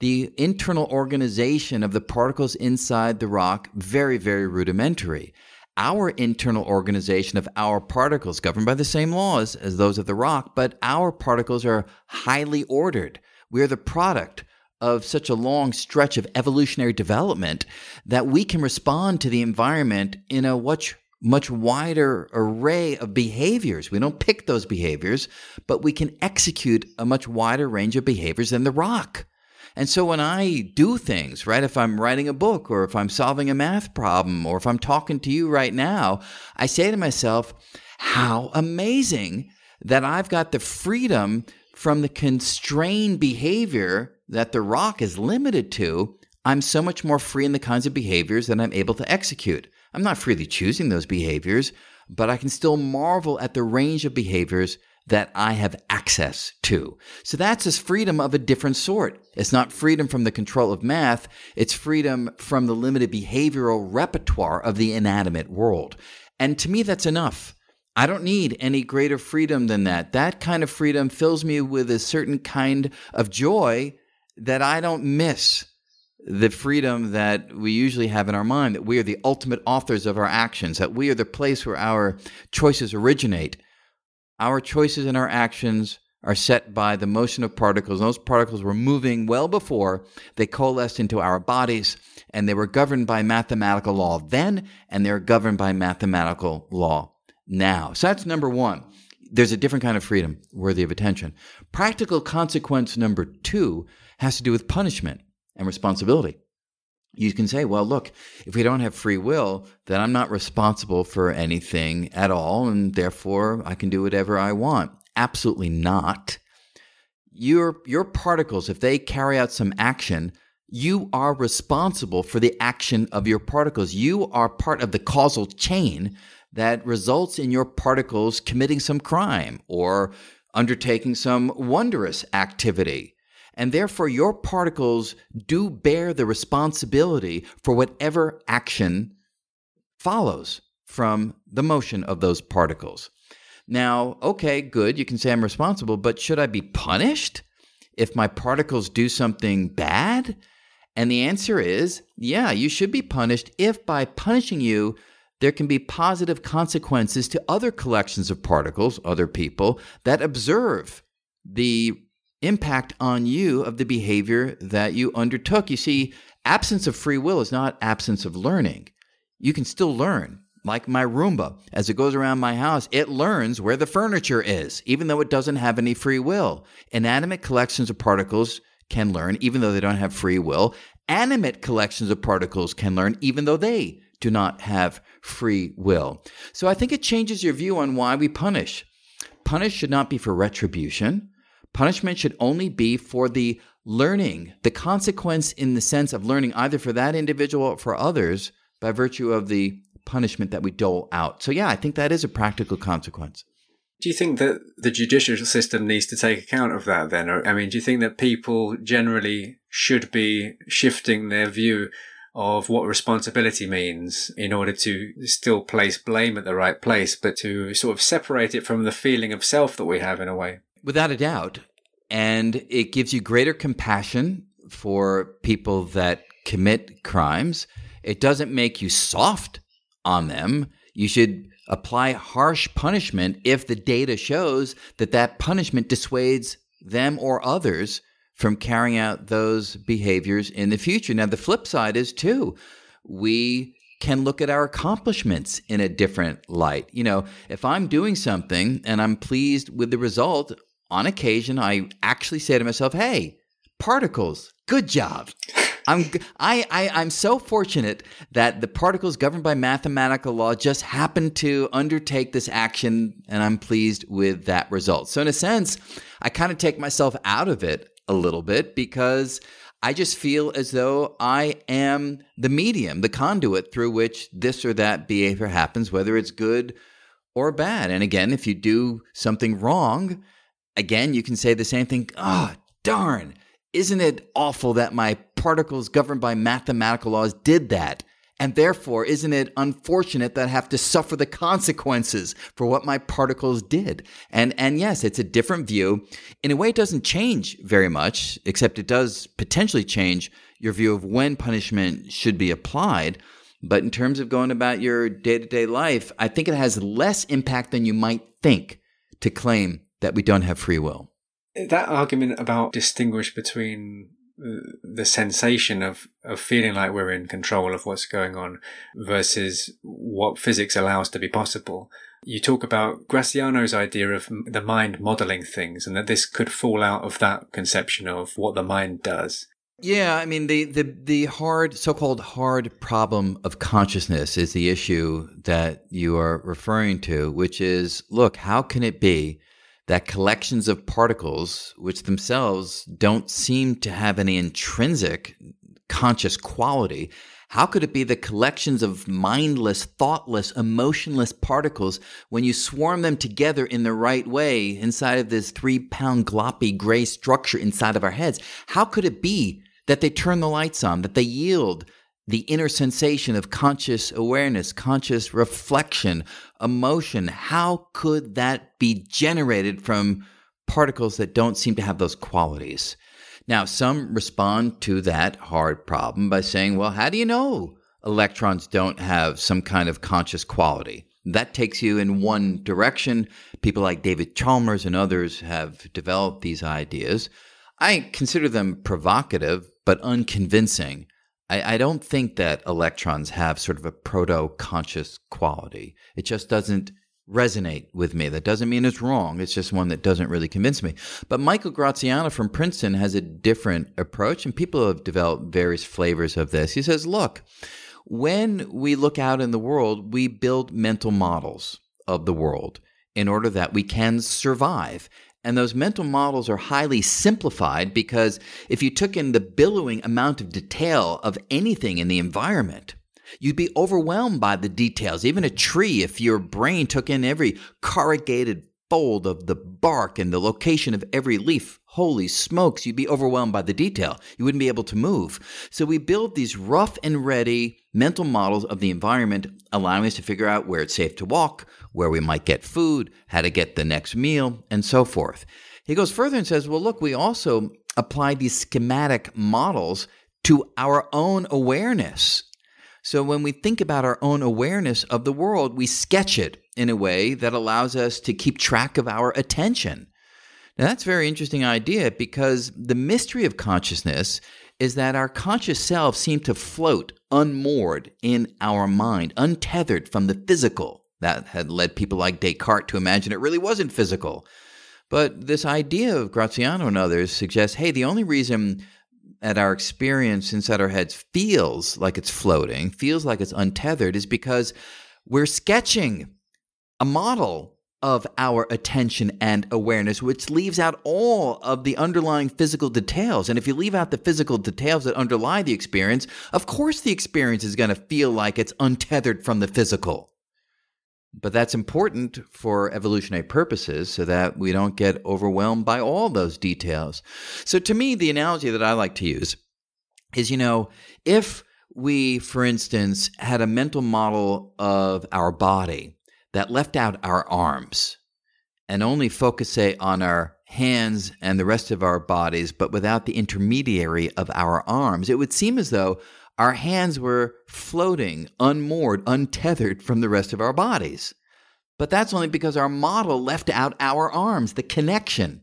The internal organization of the particles inside the rock, very, very rudimentary. Our internal organization of our particles, governed by the same laws as those of the rock, but our particles are highly ordered. We're the product of such a long stretch of evolutionary development that we can respond to the environment in a much much wider array of behaviors. We don't pick those behaviors, but we can execute a much wider range of behaviors than the rock. And so when I do things, right, if I'm writing a book or if I'm solving a math problem or if I'm talking to you right now, I say to myself, how amazing that I've got the freedom from the constrained behavior that the rock is limited to. I'm so much more free in the kinds of behaviors that I'm able to execute. I'm not freely choosing those behaviors, but I can still marvel at the range of behaviors that I have access to. So that's this freedom of a different sort. It's not freedom from the control of math, it's freedom from the limited behavioral repertoire of the inanimate world. And to me, that's enough. I don't need any greater freedom than that. That kind of freedom fills me with a certain kind of joy that I don't miss the freedom that we usually have in our mind that we are the ultimate authors of our actions, that we are the place where our choices originate. Our choices and our actions are set by the motion of particles. Those particles were moving well before they coalesced into our bodies, and they were governed by mathematical law then, and they're governed by mathematical law now. So that's number one. There's a different kind of freedom worthy of attention. Practical consequence number two has to do with punishment and responsibility. You can say, well, look, if we don't have free will, then I'm not responsible for anything at all, and therefore I can do whatever I want. Absolutely not. Your, your particles, if they carry out some action, you are responsible for the action of your particles. You are part of the causal chain that results in your particles committing some crime or undertaking some wondrous activity and therefore your particles do bear the responsibility for whatever action follows from the motion of those particles. Now, okay, good, you can say I'm responsible, but should I be punished if my particles do something bad? And the answer is yeah, you should be punished if by punishing you, there can be positive consequences to other collections of particles, other people, that observe the impact on you of the behavior that you undertook. You see, absence of free will is not absence of learning. You can still learn. Like my Roomba, as it goes around my house, it learns where the furniture is, even though it doesn't have any free will. Inanimate collections of particles can learn, even though they don't have free will. Animate collections of particles can learn, even though they do not have free will. So I think it changes your view on why we punish. Punish should not be for retribution. Punishment should only be for the learning, the consequence in the sense of learning either for that individual or for others by virtue of the punishment that we dole out. So, yeah, I think that is a practical consequence. Do you think that the judicial system needs to take account of that then? I mean, do you think that people generally should be shifting their view of what responsibility means in order to still place blame at the right place, but to sort of separate it from the feeling of self that we have in a way? Without a doubt. And it gives you greater compassion for people that commit crimes. It doesn't make you soft on them. You should apply harsh punishment if the data shows that that punishment dissuades them or others from carrying out those behaviors in the future. Now, the flip side is too, we can look at our accomplishments in a different light. You know, if I'm doing something and I'm pleased with the result, on occasion, I actually say to myself, hey, particles, good job. I'm I, I I'm so fortunate that the particles governed by mathematical law just happen to undertake this action, and I'm pleased with that result. So in a sense, I kind of take myself out of it a little bit because I just feel as though I am the medium, the conduit through which this or that behavior happens, whether it's good or bad. And again, if you do something wrong, again, you can say the same thing. Oh, darn isn't it awful that my particles governed by mathematical laws did that? And therefore, isn't it unfortunate that I have to suffer the consequences for what my particles did? And, and yes, it's a different view. In a way, it doesn't change very much, except it does potentially change your view of when punishment should be applied. But in terms of going about your day to day life, I think it has less impact than you might think to claim that we don't have free will that argument about distinguish between uh, the sensation of, of feeling like we're in control of what's going on versus what physics allows to be possible. You talk about Graziano's idea of the mind modeling things and that this could fall out of that conception of what the mind does. Yeah, I mean the the the hard so-called hard problem of consciousness is the issue that you are referring to, which is look, how can it be that collections of particles, which themselves don't seem to have any intrinsic conscious quality, how could it be the collections of mindless, thoughtless, emotionless particles when you swarm them together in the right way inside of this three pound gloppy gray structure inside of our heads? How could it be that they turn the lights on, that they yield the inner sensation of conscious awareness, conscious reflection, emotion. How could that be generated from particles that don't seem to have those qualities? Now, some respond to that hard problem by saying, well, how do you know electrons don't have some kind of conscious quality? That takes you in one direction. People like David Chalmers and others have developed these ideas. I consider them provocative, but unconvincing. I, I don't think that electrons have sort of a proto conscious quality. It just doesn't resonate with me. That doesn't mean it's wrong. It's just one that doesn't really convince me. But Michael Graziano from Princeton has a different approach, and people have developed various flavors of this. He says, look, when we look out in the world, we build mental models of the world in order that we can survive. And those mental models are highly simplified because if you took in the billowing amount of detail of anything in the environment, you'd be overwhelmed by the details. Even a tree, if your brain took in every corrugated fold of the bark and the location of every leaf, holy smokes, you'd be overwhelmed by the detail. You wouldn't be able to move. So we build these rough and ready mental models of the environment, allowing us to figure out where it's safe to walk, where we might get food, how to get the next meal, and so forth. He goes further and says, well, look, we also apply these schematic models to our own awareness. So when we think about our own awareness of the world, we sketch it in a way that allows us to keep track of our attention. Now, that's a very interesting idea because the mystery of consciousness is that our conscious selves seem to float unmoored in our mind, untethered from the physical. That had led people like Descartes to imagine it really wasn't physical. But this idea of Graziano and others suggests hey, the only reason that our experience inside our heads feels like it's floating, feels like it's untethered, is because we're sketching a model of our attention and awareness, which leaves out all of the underlying physical details. And if you leave out the physical details that underlie the experience, of course the experience is going to feel like it's untethered from the physical. But that's important for evolutionary purposes so that we don't get overwhelmed by all those details. So, to me, the analogy that I like to use is you know, if we, for instance, had a mental model of our body that left out our arms and only focused, on our hands and the rest of our bodies, but without the intermediary of our arms, it would seem as though our hands were floating, unmoored, untethered from the rest of our bodies. But that's only because our model left out our arms, the connection.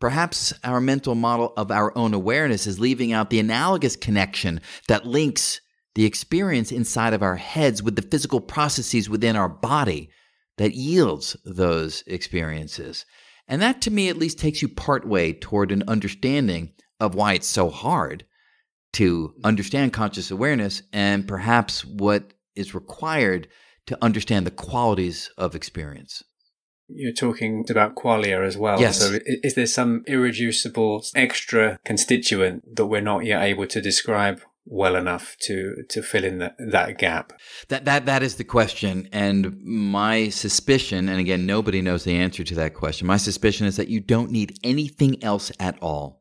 Perhaps our mental model of our own awareness is leaving out the analogous connection that links the experience inside of our heads with the physical processes within our body that yields those experiences. And that to me at least takes you partway toward an understanding of why it's so hard to understand conscious awareness and perhaps what is required to understand the qualities of experience. You're talking about qualia as well. Yes. So is there some irreducible extra constituent that we're not yet able to describe well enough to to fill in that that gap? That that that is the question, and my suspicion, and again, nobody knows the answer to that question. My suspicion is that you don't need anything else at all.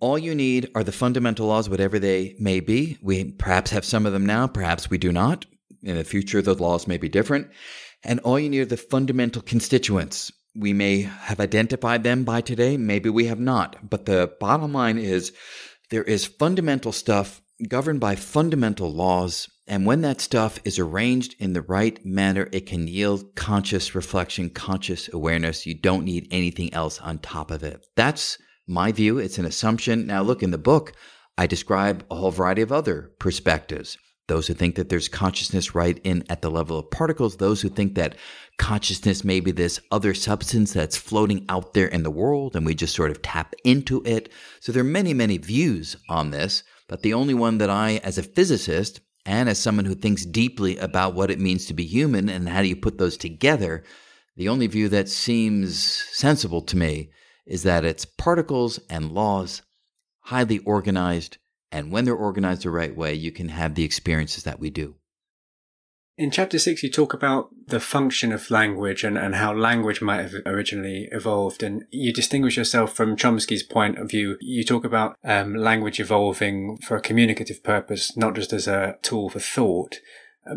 All you need are the fundamental laws, whatever they may be. We perhaps have some of them now, perhaps we do not. In the future, those laws may be different. And all you need are the fundamental constituents. We may have identified them by today, maybe we have not. But the bottom line is there is fundamental stuff governed by fundamental laws. And when that stuff is arranged in the right manner, it can yield conscious reflection, conscious awareness. You don't need anything else on top of it. That's my view. It's an assumption. Now, look, in the book, I describe a whole variety of other perspectives. Those who think that there's consciousness right in at the level of particles, those who think that consciousness may be this other substance that's floating out there in the world and we just sort of tap into it. So there are many, many views on this, but the only one that I, as a physicist and as someone who thinks deeply about what it means to be human and how do you put those together, the only view that seems sensible to me is that it's particles and laws, highly organized, and when they're organized the right way, you can have the experiences that we do. In chapter six, you talk about the function of language and, and how language might have originally evolved. And you distinguish yourself from Chomsky's point of view. You talk about um, language evolving for a communicative purpose, not just as a tool for thought.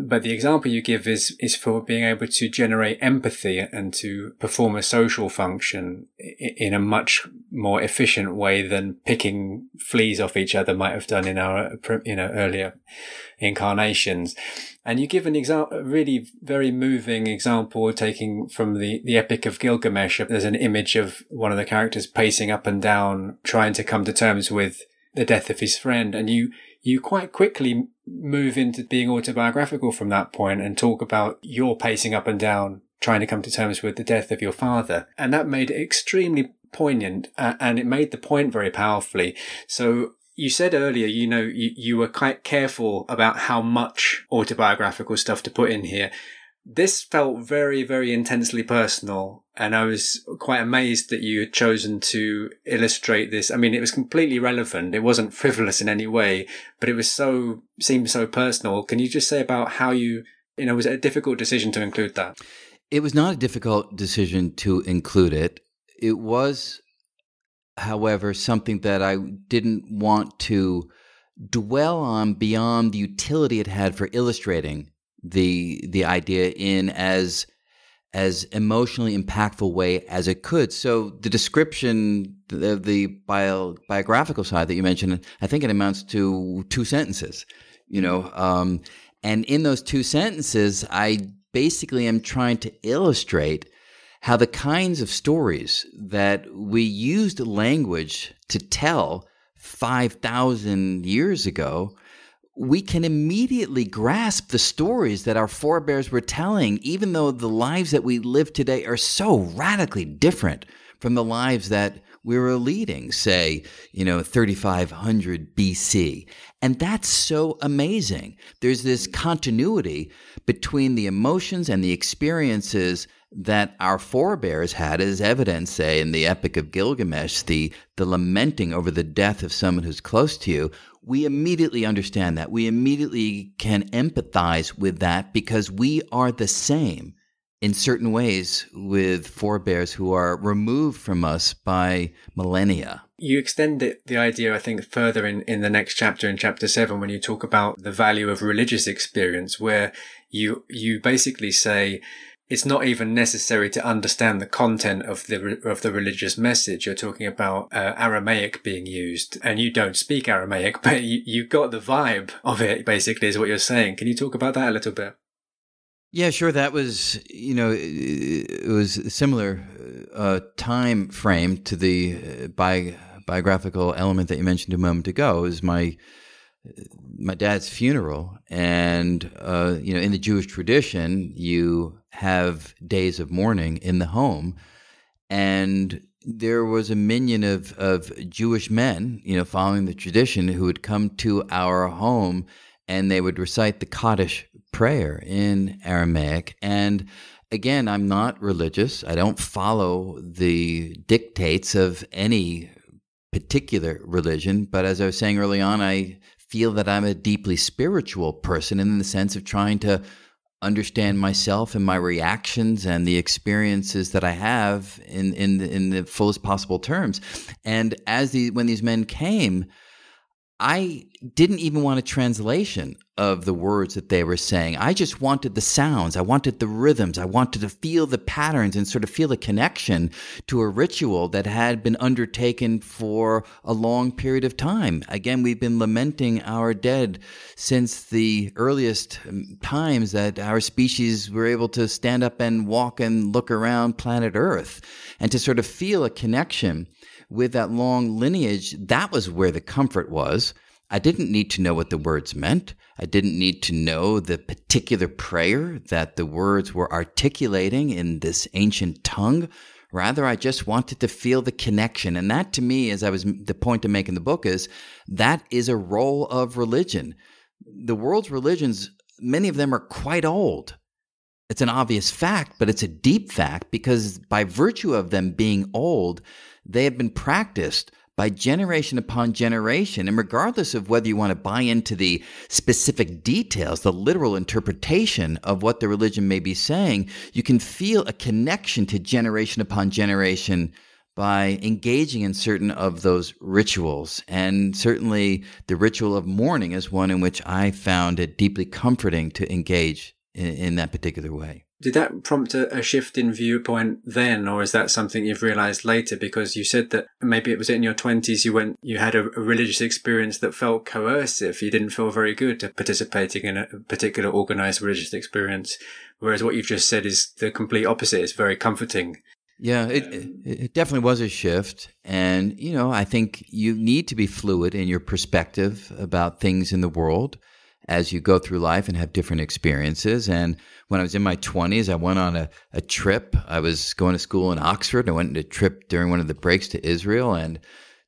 But the example you give is, is for being able to generate empathy and to perform a social function in a much more efficient way than picking fleas off each other might have done in our, you know, earlier incarnations. And you give an example, a really very moving example taking from the, the Epic of Gilgamesh. There's an image of one of the characters pacing up and down, trying to come to terms with the death of his friend. And you, you quite quickly move into being autobiographical from that point and talk about your pacing up and down, trying to come to terms with the death of your father. And that made it extremely poignant uh, and it made the point very powerfully. So you said earlier, you know, you, you were quite careful about how much autobiographical stuff to put in here. This felt very, very intensely personal. And I was quite amazed that you had chosen to illustrate this. I mean, it was completely relevant. It wasn't frivolous in any way, but it was so, seemed so personal. Can you just say about how you, you know, was it a difficult decision to include that? It was not a difficult decision to include it. It was, however, something that I didn't want to dwell on beyond the utility it had for illustrating the the idea in as as emotionally impactful way as it could. So the description of the bio, biographical side that you mentioned, I think it amounts to two sentences. You know, um, and in those two sentences, I basically am trying to illustrate how the kinds of stories that we used language to tell 5,000 years ago we can immediately grasp the stories that our forebears were telling, even though the lives that we live today are so radically different from the lives that we were leading, say, you know, 3500 BC. And that's so amazing. There's this continuity between the emotions and the experiences that our forebears had as evidence, say, in the Epic of Gilgamesh, the, the lamenting over the death of someone who's close to you, we immediately understand that. We immediately can empathize with that because we are the same in certain ways with forebears who are removed from us by millennia. You extend it, the idea, I think, further in, in the next chapter, in chapter seven, when you talk about the value of religious experience, where you, you basically say, it's not even necessary to understand the content of the of the religious message. You're talking about uh, Aramaic being used, and you don't speak Aramaic, but you, you got the vibe of it. Basically, is what you're saying. Can you talk about that a little bit? Yeah, sure. That was, you know, it was a similar uh, time frame to the uh, bi- biographical element that you mentioned a moment ago. Is my my dad's funeral, and uh, you know, in the Jewish tradition, you have days of mourning in the home, and there was a minyan of of Jewish men, you know, following the tradition, who would come to our home, and they would recite the Kaddish prayer in Aramaic, and again, I'm not religious. I don't follow the dictates of any particular religion, but as I was saying early on, I feel that I'm a deeply spiritual person in the sense of trying to understand myself and my reactions and the experiences that I have in in in the fullest possible terms. And as the when these men came, I didn't even want a translation of the words that they were saying. I just wanted the sounds. I wanted the rhythms. I wanted to feel the patterns and sort of feel a connection to a ritual that had been undertaken for a long period of time. Again, we've been lamenting our dead since the earliest um, times that our species were able to stand up and walk and look around planet Earth and to sort of feel a connection with that long lineage, that was where the comfort was. I didn't need to know what the words meant. I didn't need to know the particular prayer that the words were articulating in this ancient tongue. Rather, I just wanted to feel the connection. And that to me, as I was, the point to make in the book is that is a role of religion. The world's religions, many of them are quite old. It's an obvious fact, but it's a deep fact because by virtue of them being old, they have been practiced by generation upon generation. And regardless of whether you want to buy into the specific details, the literal interpretation of what the religion may be saying, you can feel a connection to generation upon generation by engaging in certain of those rituals. And certainly the ritual of mourning is one in which I found it deeply comforting to engage in, in that particular way. Did that prompt a, a, shift in viewpoint then, or is that something you've realized later? Because you said that maybe it was in your twenties you went, you had a, a, religious experience that felt coercive. You didn't feel very good to participating in a particular organized religious experience. Whereas what you've just said is the complete opposite. It's very comforting. Yeah, it, it definitely was a shift. And, you know, I think you need to be fluid in your perspective about things in the world as you go through life and have different experiences. And when I was in my 20s, I went on a, a trip. I was going to school in Oxford. I went on a trip during one of the breaks to Israel. And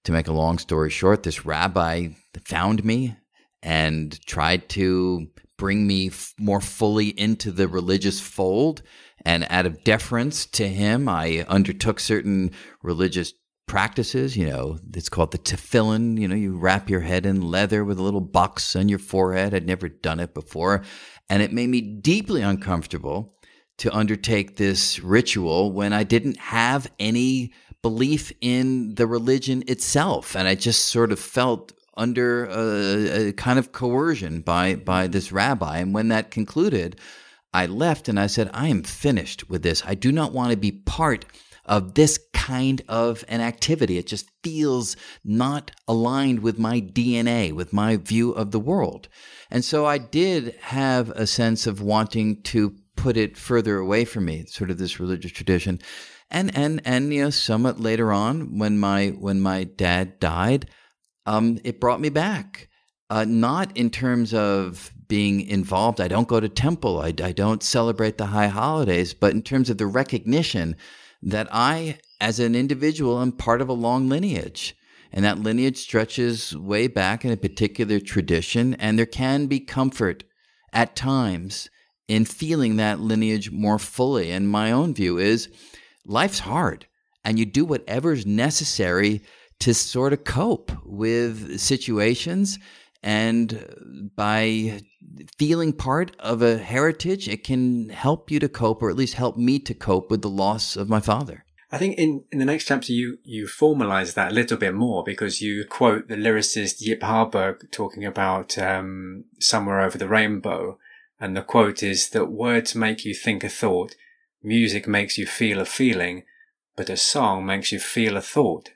to make a long story short, this rabbi found me and tried to bring me f- more fully into the religious fold. And out of deference to him, I undertook certain religious practices. You know, it's called the tefillin. You know, you wrap your head in leather with a little box on your forehead. I'd never done it before. And it made me deeply uncomfortable to undertake this ritual when I didn't have any belief in the religion itself. And I just sort of felt under a, a kind of coercion by, by this rabbi. And when that concluded, I left and I said, I am finished with this. I do not want to be part of this kind of an activity. It just feels not aligned with my DNA, with my view of the world. And so I did have a sense of wanting to put it further away from me, sort of this religious tradition. And and and you know, somewhat later on, when my when my dad died, um, it brought me back. Uh, not in terms of being involved. I don't go to temple. I, I don't celebrate the high holidays, but in terms of the recognition that I, as an individual, am part of a long lineage. And that lineage stretches way back in a particular tradition. And there can be comfort at times in feeling that lineage more fully. And my own view is life's hard, and you do whatever's necessary to sort of cope with situations And by feeling part of a heritage, it can help you to cope, or at least help me to cope with the loss of my father. I think in, in the next chapter, you, you formalize that a little bit more because you quote the lyricist Yip Harburg talking about um, Somewhere Over the Rainbow. And the quote is that words make you think a thought, music makes you feel a feeling, but a song makes you feel a thought.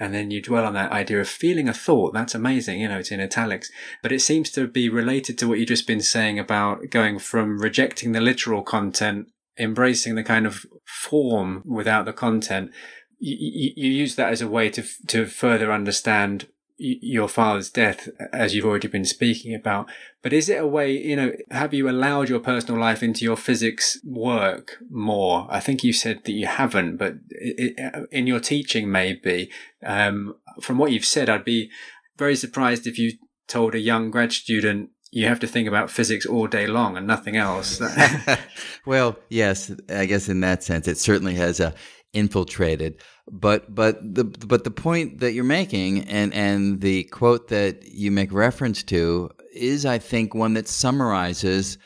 And then you dwell on that idea of feeling a thought. That's amazing. You know, it's in italics, but it seems to be related to what you've just been saying about going from rejecting the literal content, embracing the kind of form without the content. You, you, you use that as a way to, to further understand your father's death, as you've already been speaking about. But is it a way, you know, have you allowed your personal life into your physics work more? I think you said that you haven't, but it, in your teaching, maybe. Um, from what you've said, I'd be very surprised if you told a young grad student you have to think about physics all day long and nothing else. well, yes, I guess in that sense, it certainly has uh, infiltrated. But but the but the point that you're making and and the quote that you make reference to is, I think, one that summarizes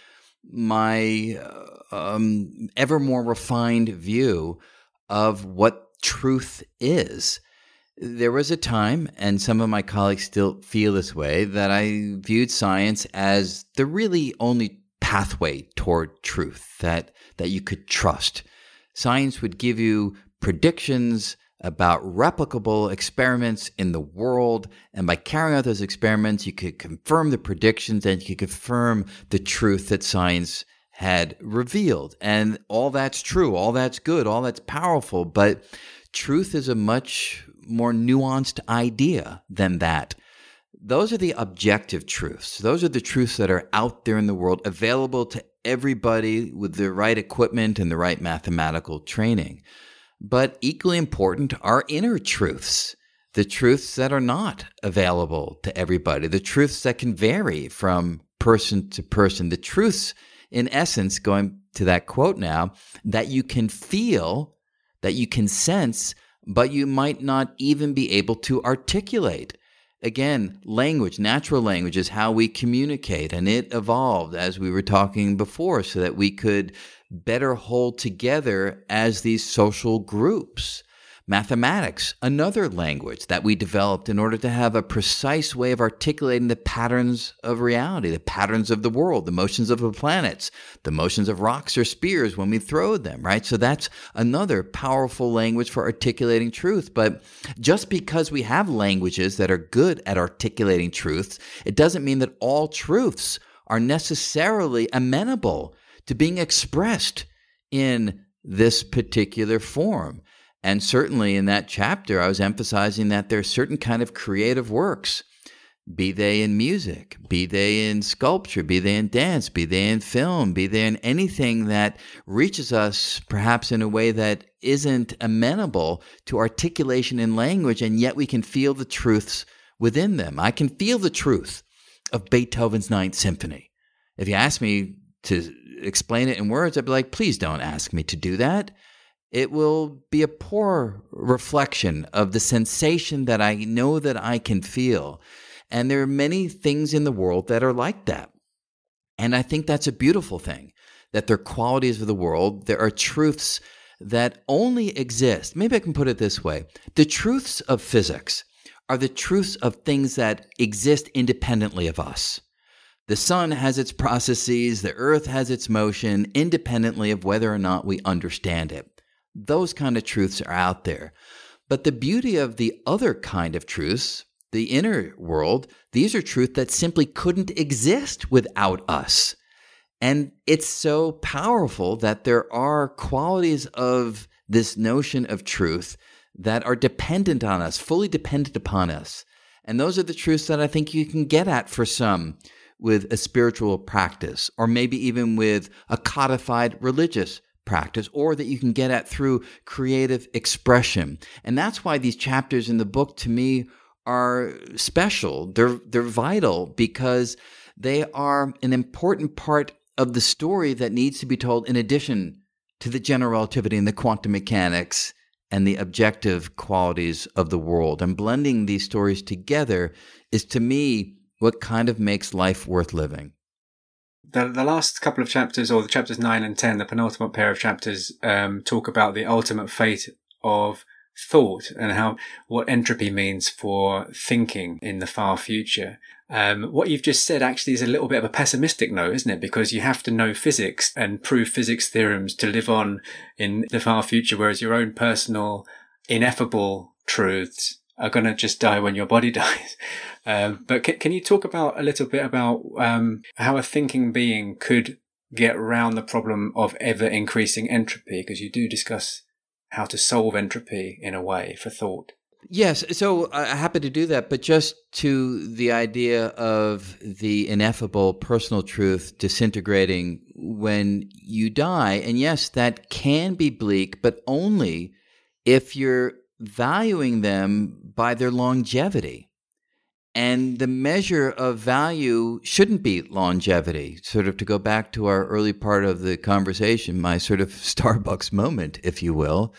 my um, ever more refined view of what truth is. There was a time, and some of my colleagues still feel this way, that I viewed science as the really only pathway toward truth that, that you could trust. Science would give you predictions about replicable experiments in the world. And by carrying out those experiments, you could confirm the predictions and you could confirm the truth that science had revealed. And all that's true, all that's good, all that's powerful. But truth is a much more nuanced idea than that. Those are the objective truths. Those are the truths that are out there in the world, available to everybody with the right equipment and the right mathematical training. But equally important are inner truths, the truths that are not available to everybody, the truths that can vary from person to person, the truths, in essence, going to that quote now, that you can feel, that you can sense, but you might not even be able to articulate. Again, language, natural language is how we communicate, and it evolved as we were talking before so that we could better hold together as these social groups. Mathematics, another language that we developed in order to have a precise way of articulating the patterns of reality, the patterns of the world, the motions of the planets, the motions of rocks or spears when we throw them, right? So that's another powerful language for articulating truth. But just because we have languages that are good at articulating truths, it doesn't mean that all truths are necessarily amenable to being expressed in this particular form. And certainly in that chapter, I was emphasizing that there are certain kind of creative works, be they in music, be they in sculpture, be they in dance, be they in film, be they in anything that reaches us perhaps in a way that isn't amenable to articulation in language, and yet we can feel the truths within them. I can feel the truth of Beethoven's Ninth Symphony. If you ask me to explain it in words, I'd be like, please don't ask me to do that it will be a poor reflection of the sensation that I know that I can feel. And there are many things in the world that are like that. And I think that's a beautiful thing that there are qualities of the world, there are truths that only exist. Maybe I can put it this way the truths of physics are the truths of things that exist independently of us. The sun has its processes, the earth has its motion, independently of whether or not we understand it. Those kind of truths are out there. But the beauty of the other kind of truths, the inner world, these are truths that simply couldn't exist without us. And it's so powerful that there are qualities of this notion of truth that are dependent on us, fully dependent upon us. And those are the truths that I think you can get at for some with a spiritual practice, or maybe even with a codified religious practice or that you can get at through creative expression. And that's why these chapters in the book to me are special. They're they're vital because they are an important part of the story that needs to be told in addition to the general relativity and the quantum mechanics and the objective qualities of the world. And blending these stories together is to me what kind of makes life worth living. The, the last couple of chapters, or the chapters 9 and 10, the penultimate pair of chapters, um, talk about the ultimate fate of thought and how what entropy means for thinking in the far future. Um, what you've just said actually is a little bit of a pessimistic note, isn't it? Because you have to know physics and prove physics theorems to live on in the far future, whereas your own personal, ineffable truths are going to just die when your body dies. Um, but can, can, you talk about a little bit about um, how a thinking being could get around the problem of ever increasing entropy? Because you do discuss how to solve entropy in a way for thought. Yes, so uh, happy to do that, but just to the idea of the ineffable personal truth disintegrating when you die. And yes, that can be bleak, but only if you're valuing them by their longevity. And the measure of value shouldn't be longevity. Sort of to go back to our early part of the conversation, my sort of Starbucks moment, if you will.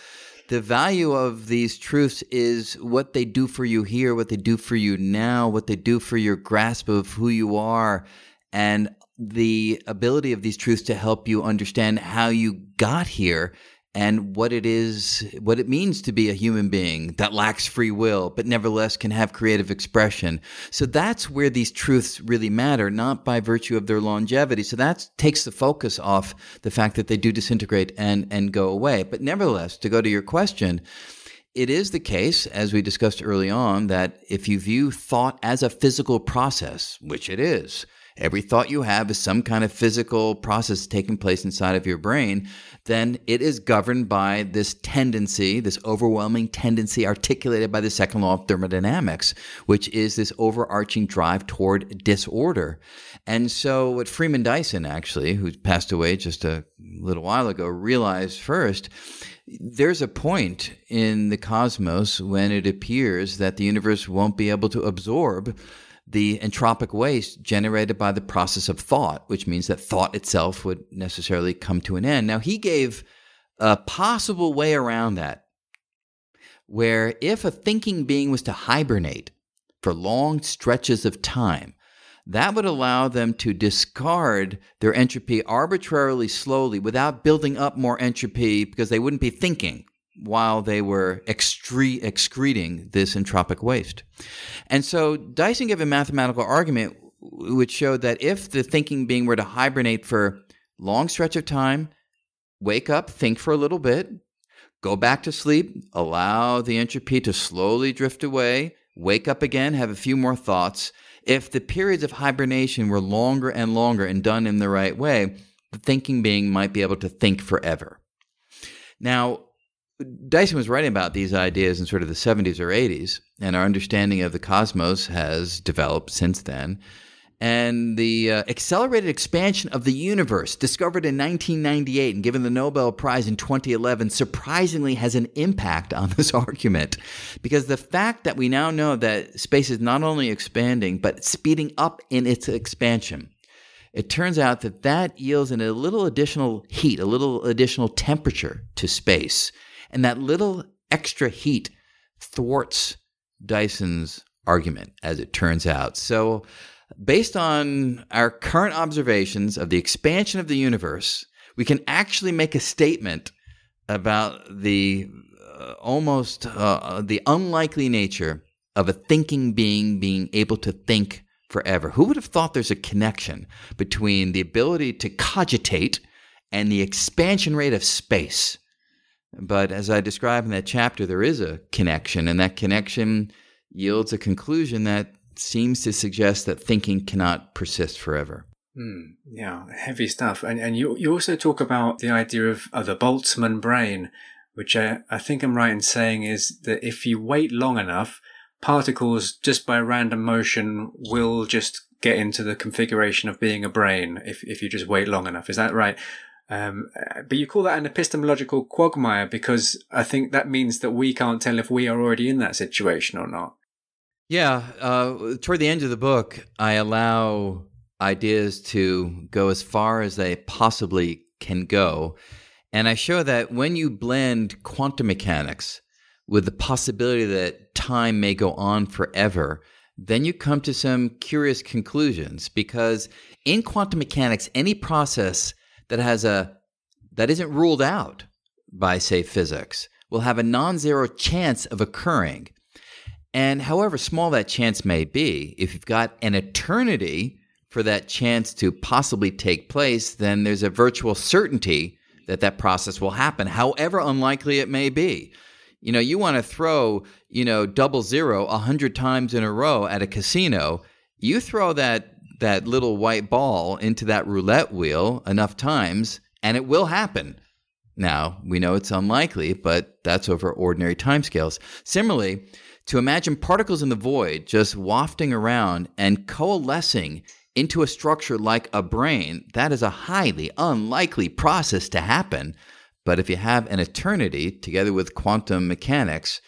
The value of these truths is what they do for you here, what they do for you now, what they do for your grasp of who you are, and the ability of these truths to help you understand how you got here and what it is, what it means to be a human being that lacks free will, but nevertheless can have creative expression. So that's where these truths really matter, not by virtue of their longevity. So that takes the focus off the fact that they do disintegrate and, and go away. But nevertheless, to go to your question, it is the case, as we discussed early on, that if you view thought as a physical process, which it is, every thought you have is some kind of physical process taking place inside of your brain, then it is governed by this tendency, this overwhelming tendency articulated by the second law of thermodynamics, which is this overarching drive toward disorder. And so, what Freeman Dyson, actually, who passed away just a little while ago, realized first there's a point in the cosmos when it appears that the universe won't be able to absorb the entropic waste generated by the process of thought, which means that thought itself would necessarily come to an end. Now, he gave a possible way around that, where if a thinking being was to hibernate for long stretches of time, that would allow them to discard their entropy arbitrarily slowly without building up more entropy because they wouldn't be thinking while they were excre- excreting this entropic waste. And so Dyson gave a mathematical argument which showed that if the thinking being were to hibernate for long stretch of time, wake up, think for a little bit, go back to sleep, allow the entropy to slowly drift away, wake up again, have a few more thoughts. If the periods of hibernation were longer and longer and done in the right way, the thinking being might be able to think forever. Now, Dyson was writing about these ideas in sort of the 70s or 80s, and our understanding of the cosmos has developed since then. And the uh, accelerated expansion of the universe, discovered in 1998 and given the Nobel Prize in 2011, surprisingly has an impact on this argument. Because the fact that we now know that space is not only expanding, but speeding up in its expansion, it turns out that that yields in a little additional heat, a little additional temperature to space. And that little extra heat thwarts Dyson's argument, as it turns out. So, based on our current observations of the expansion of the universe, we can actually make a statement about the uh, almost uh, the unlikely nature of a thinking being being able to think forever. Who would have thought there's a connection between the ability to cogitate and the expansion rate of space? But as I describe in that chapter, there is a connection, and that connection yields a conclusion that seems to suggest that thinking cannot persist forever. Mm, yeah, heavy stuff. And and you you also talk about the idea of, of the Boltzmann brain, which I, I think I'm right in saying is that if you wait long enough, particles just by random motion will just get into the configuration of being a brain if, if you just wait long enough. Is that right? Um, but you call that an epistemological quagmire because I think that means that we can't tell if we are already in that situation or not. Yeah. Uh, toward the end of the book, I allow ideas to go as far as they possibly can go. And I show that when you blend quantum mechanics with the possibility that time may go on forever, then you come to some curious conclusions because in quantum mechanics, any process that has a that isn't ruled out by say physics will have a non-zero chance of occurring. And however small that chance may be, if you've got an eternity for that chance to possibly take place, then there's a virtual certainty that that process will happen, however unlikely it may be. You know, you want to throw, you know, double zero a hundred times in a row at a casino. You throw that that little white ball into that roulette wheel enough times, and it will happen. Now, we know it's unlikely, but that's over ordinary timescales. Similarly, to imagine particles in the void just wafting around and coalescing into a structure like a brain, that is a highly unlikely process to happen. But if you have an eternity together with quantum mechanics,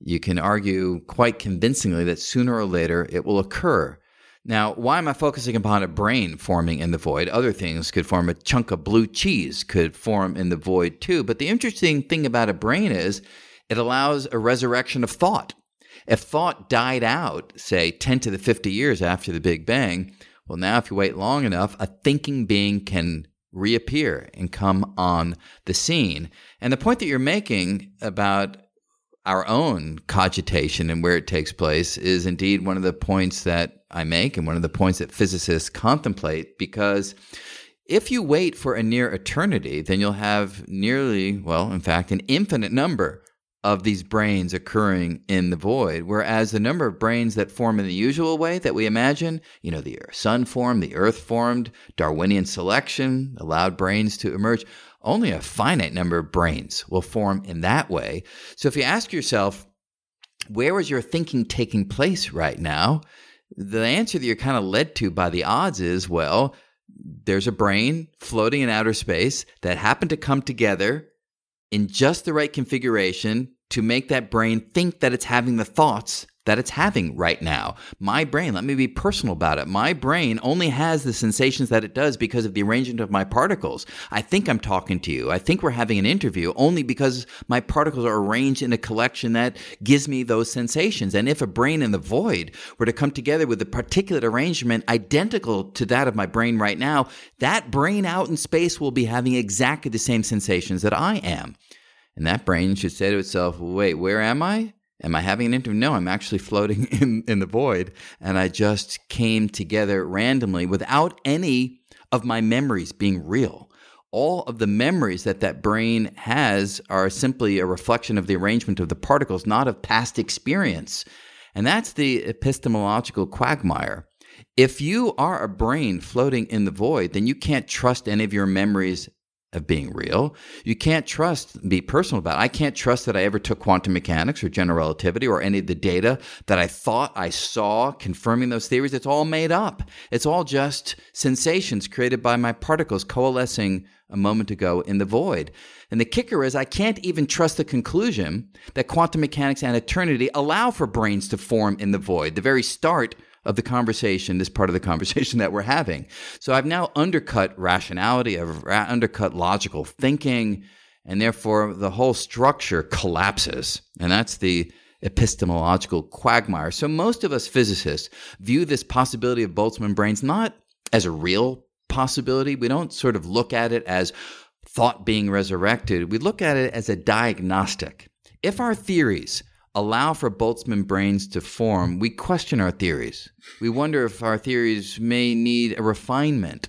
you can argue quite convincingly that sooner or later it will occur. Now, why am I focusing upon a brain forming in the void? Other things could form a chunk of blue cheese, could form in the void too. But the interesting thing about a brain is it allows a resurrection of thought. If thought died out, say 10 to the 50 years after the Big Bang, well, now if you wait long enough, a thinking being can reappear and come on the scene. And the point that you're making about our own cogitation and where it takes place is indeed one of the points that I make and one of the points that physicists contemplate because if you wait for a near eternity, then you'll have nearly, well, in fact, an infinite number of these brains occurring in the void. Whereas the number of brains that form in the usual way that we imagine, you know, the sun formed, the earth formed, Darwinian selection allowed brains to emerge, only a finite number of brains will form in that way. So if you ask yourself, where is your thinking taking place right now? The answer that you're kind of led to by the odds is, well, there's a brain floating in outer space that happened to come together in just the right configuration to make that brain think that it's having the thoughts that it's having right now. My brain, let me be personal about it. My brain only has the sensations that it does because of the arrangement of my particles. I think I'm talking to you. I think we're having an interview only because my particles are arranged in a collection that gives me those sensations. And if a brain in the void were to come together with a particulate arrangement identical to that of my brain right now, that brain out in space will be having exactly the same sensations that I am. And that brain should say to itself, wait, where am I? Am I having an interview? No, I'm actually floating in, in the void. And I just came together randomly without any of my memories being real. All of the memories that that brain has are simply a reflection of the arrangement of the particles, not of past experience. And that's the epistemological quagmire. If you are a brain floating in the void, then you can't trust any of your memories of being real. You can't trust, be personal about it. I can't trust that I ever took quantum mechanics or general relativity or any of the data that I thought I saw confirming those theories. It's all made up. It's all just sensations created by my particles coalescing a moment ago in the void. And the kicker is I can't even trust the conclusion that quantum mechanics and eternity allow for brains to form in the void. The very start of the conversation, this part of the conversation that we're having. So I've now undercut rationality, I've ra- undercut logical thinking, and therefore the whole structure collapses. And that's the epistemological quagmire. So most of us physicists view this possibility of Boltzmann brains not as a real possibility. We don't sort of look at it as thought being resurrected. We look at it as a diagnostic. If our theories allow for Boltzmann brains to form, we question our theories. We wonder if our theories may need a refinement.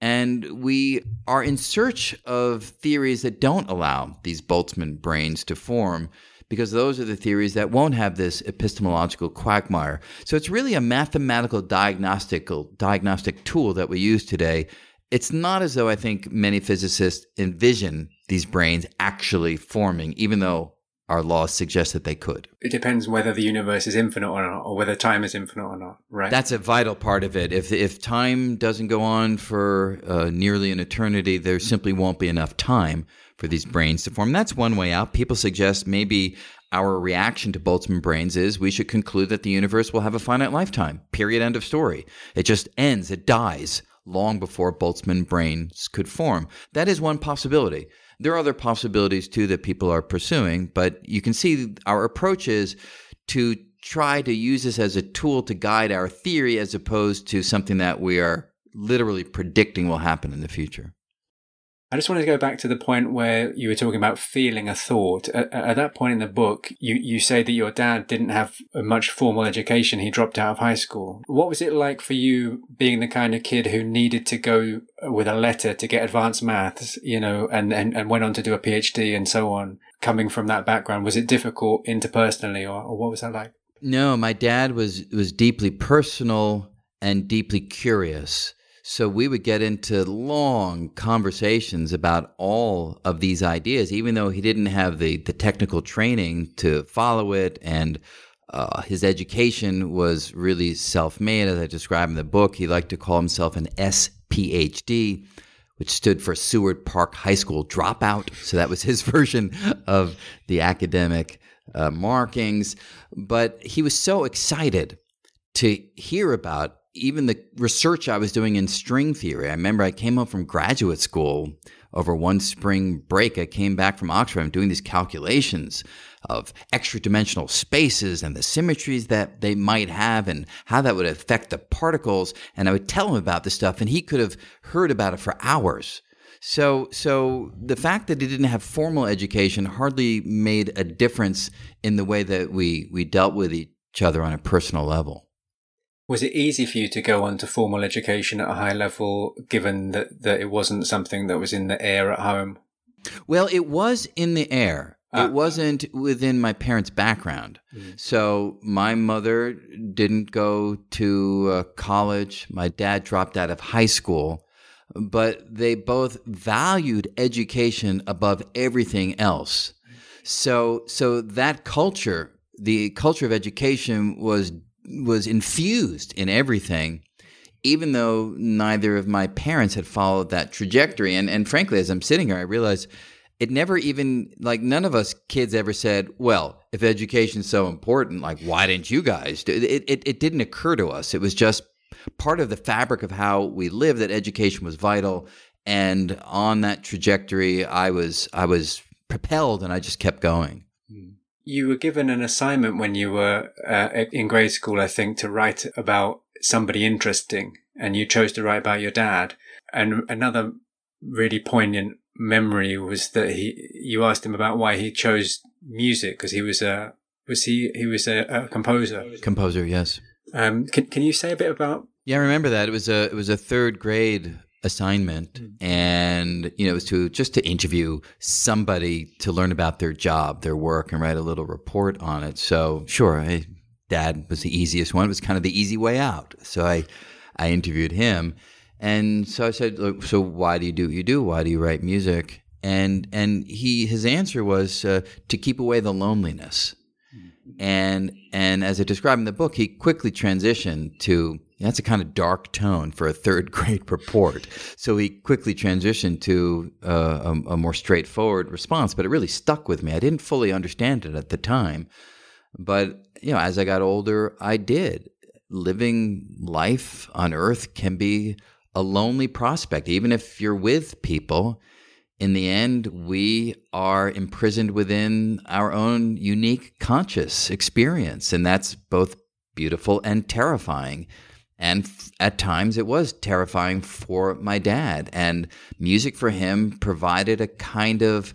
And we are in search of theories that don't allow these Boltzmann brains to form because those are the theories that won't have this epistemological quagmire. So it's really a mathematical diagnostical diagnostic tool that we use today. It's not as though I think many physicists envision these brains actually forming, even though our laws suggest that they could. It depends whether the universe is infinite or not, or whether time is infinite or not, right? That's a vital part of it. If if time doesn't go on for uh, nearly an eternity, there simply won't be enough time for these brains to form. That's one way out. People suggest maybe our reaction to Boltzmann brains is we should conclude that the universe will have a finite lifetime. Period. End of story. It just ends. It dies long before Boltzmann brains could form. That is one possibility. There are other possibilities too that people are pursuing, but you can see our approach is to try to use this as a tool to guide our theory as opposed to something that we are literally predicting will happen in the future. I just wanted to go back to the point where you were talking about feeling a thought. At, at, that point in the book, you, you say that your dad didn't have much formal education. He dropped out of high school. What was it like for you being the kind of kid who needed to go with a letter to get advanced maths, you know, and, and, and went on to do a PhD and so on? Coming from that background, was it difficult interpersonally or, or what was that like? No, my dad was, was deeply personal and deeply curious. So we would get into long conversations about all of these ideas, even though he didn't have the, the technical training to follow it. And uh, his education was really self made, as I describe in the book. He liked to call himself an SPHD, which stood for Seward Park High School dropout. So that was his version of the academic uh, markings. But he was so excited to hear about even the research I was doing in string theory. I remember I came home from graduate school over one spring break. I came back from Oxford. I'm doing these calculations of extra dimensional spaces and the symmetries that they might have and how that would affect the particles. And I would tell him about this stuff, and he could have heard about it for hours. So, so the fact that he didn't have formal education hardly made a difference in the way that we we dealt with each other on a personal level. Was it easy for you to go on to formal education at a high level, given that, that it wasn't something that was in the air at home? Well, it was in the air. Ah. It wasn't within my parents' background. Mm-hmm. So my mother didn't go to uh, college. My dad dropped out of high school. But they both valued education above everything else. So, so that culture, the culture of education, was was infused in everything, even though neither of my parents had followed that trajectory. And and frankly, as I'm sitting here, I realize it never even like none of us kids ever said, "Well, if education's so important, like why didn't you guys do it?" It, it didn't occur to us. It was just part of the fabric of how we live that education was vital. And on that trajectory, I was I was propelled, and I just kept going. You were given an assignment when you were uh, in grade school, I think, to write about somebody interesting, and you chose to write about your dad. And another really poignant memory was that he, you asked him about why he chose music because he was a, was he, he was a, a composer. Composer, yes. Um, can, can you say a bit about? Yeah, I remember that. It was a, it was a third grade assignment mm. and you know it was to just to interview somebody to learn about their job their work and write a little report on it. So sure I, dad was the easiest one. It was kind of the easy way out. So i i interviewed him. And so i said so why do you do what you do? Why do you write music? And and he his answer was uh, to keep away the loneliness. And and as i described in the book he quickly transitioned to that's a kind of dark tone for a third grade report. So he quickly transitioned to uh, a, a, more straightforward response, but it really stuck with me. I didn't fully understand it at the time, but you know, as I got older, I did. Living life on Earth can be a lonely prospect, even if you're with people. In the end, we are imprisoned within our own unique conscious experience, and that's both beautiful and terrifying. And at times it was terrifying for my dad. And music for him provided a kind of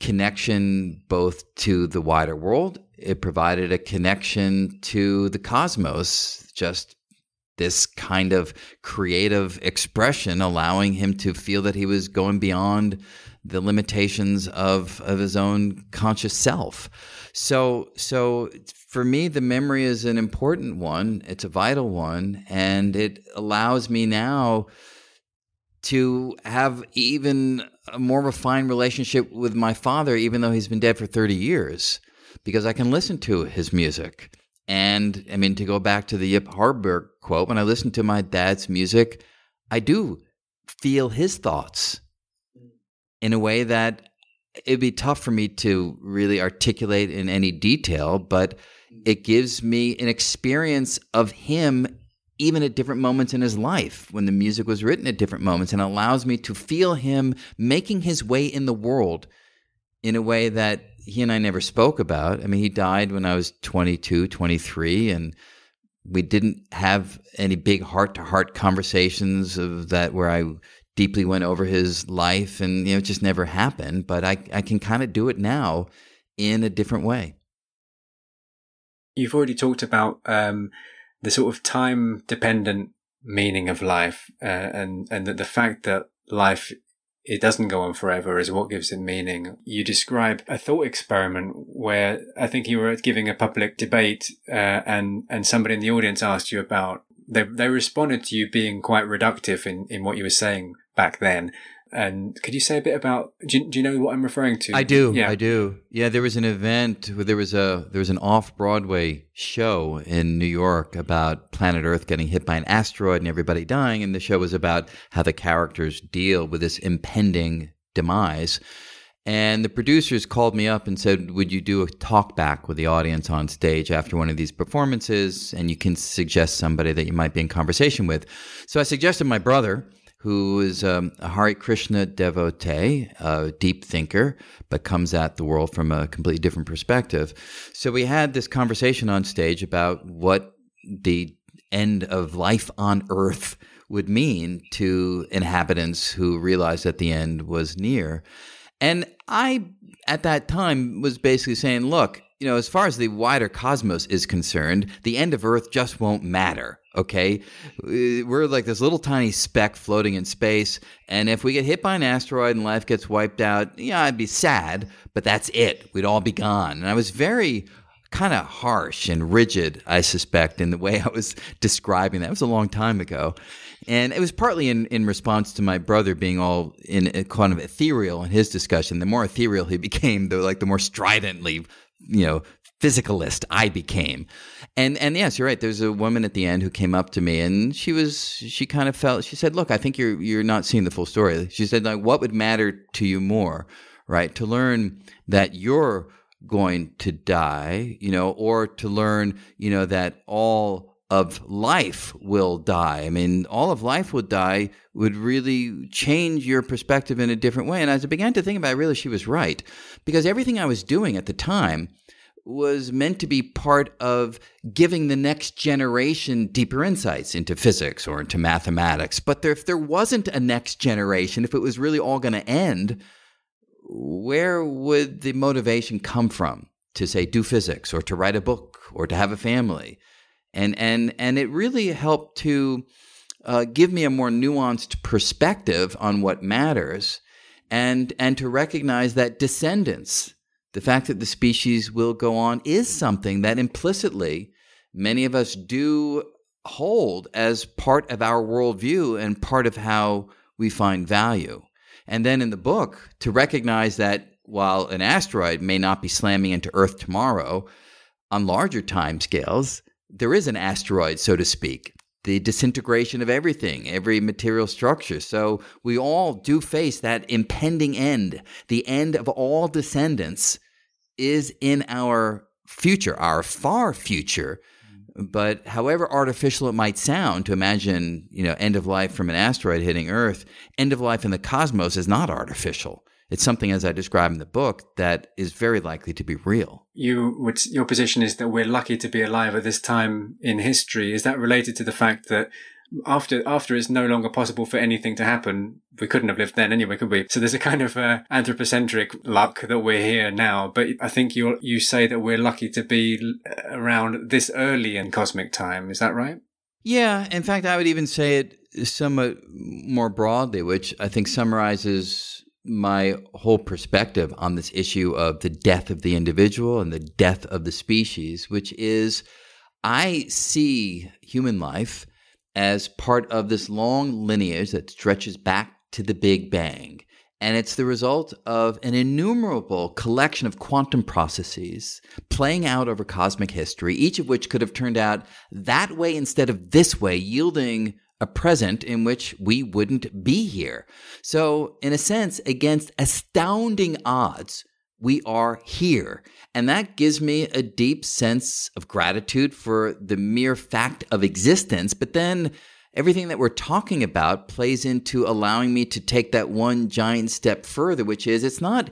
connection both to the wider world, it provided a connection to the cosmos, just this kind of creative expression, allowing him to feel that he was going beyond the limitations of, of his own conscious self. So, so for me, the memory is an important one. It's a vital one. And it allows me now to have even a more refined relationship with my father, even though he's been dead for 30 years, because I can listen to his music. And I mean, to go back to the Yip Harburg quote, when I listen to my dad's music, I do feel his thoughts in a way that it'd be tough for me to really articulate in any detail, but it gives me an experience of him even at different moments in his life when the music was written at different moments and allows me to feel him making his way in the world in a way that he and I never spoke about. I mean, he died when I was 22, 23, and we didn't have any big heart to heart conversations of that where I deeply went over his life and you know it just never happened but I I can kind of do it now in a different way. You've already talked about um, the sort of time dependent meaning of life uh, and and the fact that life it doesn't go on forever is what gives it meaning. You describe a thought experiment where I think you were giving a public debate, uh, and and somebody in the audience asked you about. They they responded to you being quite reductive in in what you were saying back then, and could you say a bit about? Do you, do you know what I'm referring to? I do. Yeah. I do. Yeah, there was an event where there was a there was an off Broadway show in New York about planet Earth getting hit by an asteroid and everybody dying, and the show was about how the characters deal with this impending demise. And the producers called me up and said, Would you do a talk back with the audience on stage after one of these performances? And you can suggest somebody that you might be in conversation with. So I suggested my brother, who is um, a Hare Krishna devotee, a deep thinker, but comes at the world from a completely different perspective. So we had this conversation on stage about what the end of life on Earth would mean to inhabitants who realized that the end was near. And I, at that time, was basically saying, look, you know, as far as the wider cosmos is concerned, the end of Earth just won't matter. Okay. Uh, we're like this little tiny speck floating in space. And if we get hit by an asteroid and life gets wiped out, yeah, I'd be sad, but that's it. We'd all be gone. And I was very kind of harsh and rigid, I suspect, in the way I was describing that. It was a long time ago. And it was partly in, in response to my brother being all in uh, kind of ethereal in his discussion. The more ethereal he became, the like the more stridently, you know, physicalist I became. And and yes, you're right. There's a woman at the end who came up to me and she was she kind of felt she said, "Look, I think you're you're not seeing the full story." She said, "Like what would matter to you more, right? To learn that you're going to die, you know, or to learn, you know, that all of life will die. I mean, all of life would die would really change your perspective in a different way. And as I began to think about it, really she was right. Because everything I was doing at the time was meant to be part of giving the next generation deeper insights into physics or into mathematics. But there, if there wasn't a next generation, if it was really all going to end, where would the motivation come from to say do physics or to write a book or to have a family? And and and it really helped to uh, give me a more nuanced perspective on what matters, and and to recognize that descendants the fact that the species will go on is something that implicitly many of us do hold as part of our worldview and part of how we find value. And then in the book, to recognize that while an asteroid may not be slamming into Earth tomorrow, on larger time scales, there is an asteroid, so to speak, the disintegration of everything, every material structure. So we all do face that impending end. The end of all descendants is in our future, our far future. But however artificial it might sound to imagine, you know, end of life from an asteroid hitting Earth, end of life in the cosmos is not artificial. It's something, as I describe in the book, that is very likely to be real. You, would, your position is that we're lucky to be alive at this time in history. Is that related to the fact that after after it's no longer possible for anything to happen, we couldn't have lived then anyway, could we? So there's a kind of uh, anthropocentric luck that we're here now. But I think you you say that we're lucky to be around this early in cosmic time. Is that right? Yeah. In fact, I would even say it somewhat more broadly, which I think summarizes my whole perspective on this issue of the death of the individual and the death of the species, which is I see human life as part of this long lineage that stretches back to the Big Bang. And it's the result of an innumerable collection of quantum processes playing out over cosmic history, each of which could have turned out that way instead of this way, yielding a present in which we wouldn't be here. So, in a sense, against astounding odds, we are here. And that gives me a deep sense of gratitude for the mere fact of existence. But then everything that we're talking about plays into allowing me to take that one giant step further, which is it's not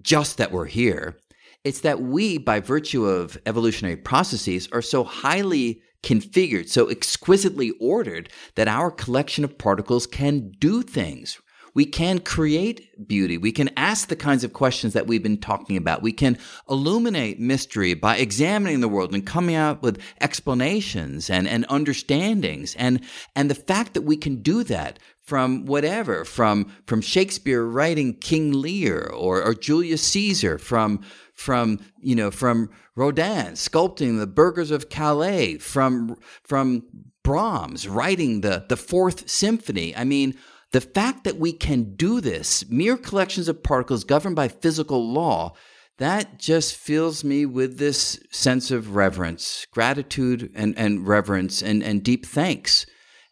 just that we're here. It's that we, by virtue of evolutionary processes, are so highly configured, so exquisitely ordered that our collection of particles can do things. We can create beauty. We can ask the kinds of questions that we've been talking about. We can illuminate mystery by examining the world and coming out with explanations and, and understandings. And, and the fact that we can do that from whatever, from, from Shakespeare writing King Lear or, or Julius Caesar, from, from, you know, from Rodin sculpting the burghers of Calais, from, from Brahms writing the, the fourth symphony. I mean, the fact that we can do this, mere collections of particles governed by physical law, that just fills me with this sense of reverence, gratitude and, and reverence and, and deep thanks.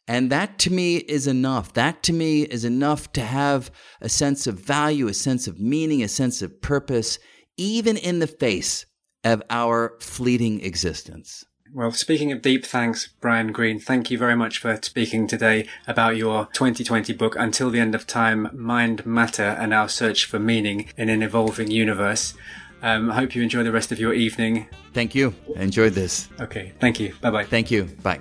And that to me is enough. That to me is enough to have a sense of value, a sense of meaning, a sense of purpose, even in the face of our fleeting existence. Well, speaking of deep thanks, Brian Greene, thank you very much for speaking today about your 2020 book, Until the End of Time Mind, Matter, and Our Search for Meaning in an Evolving Universe. Um, I hope you enjoy the rest of your evening. Thank you. I enjoyed this. Okay. Thank you. Bye bye. Thank you. Bye.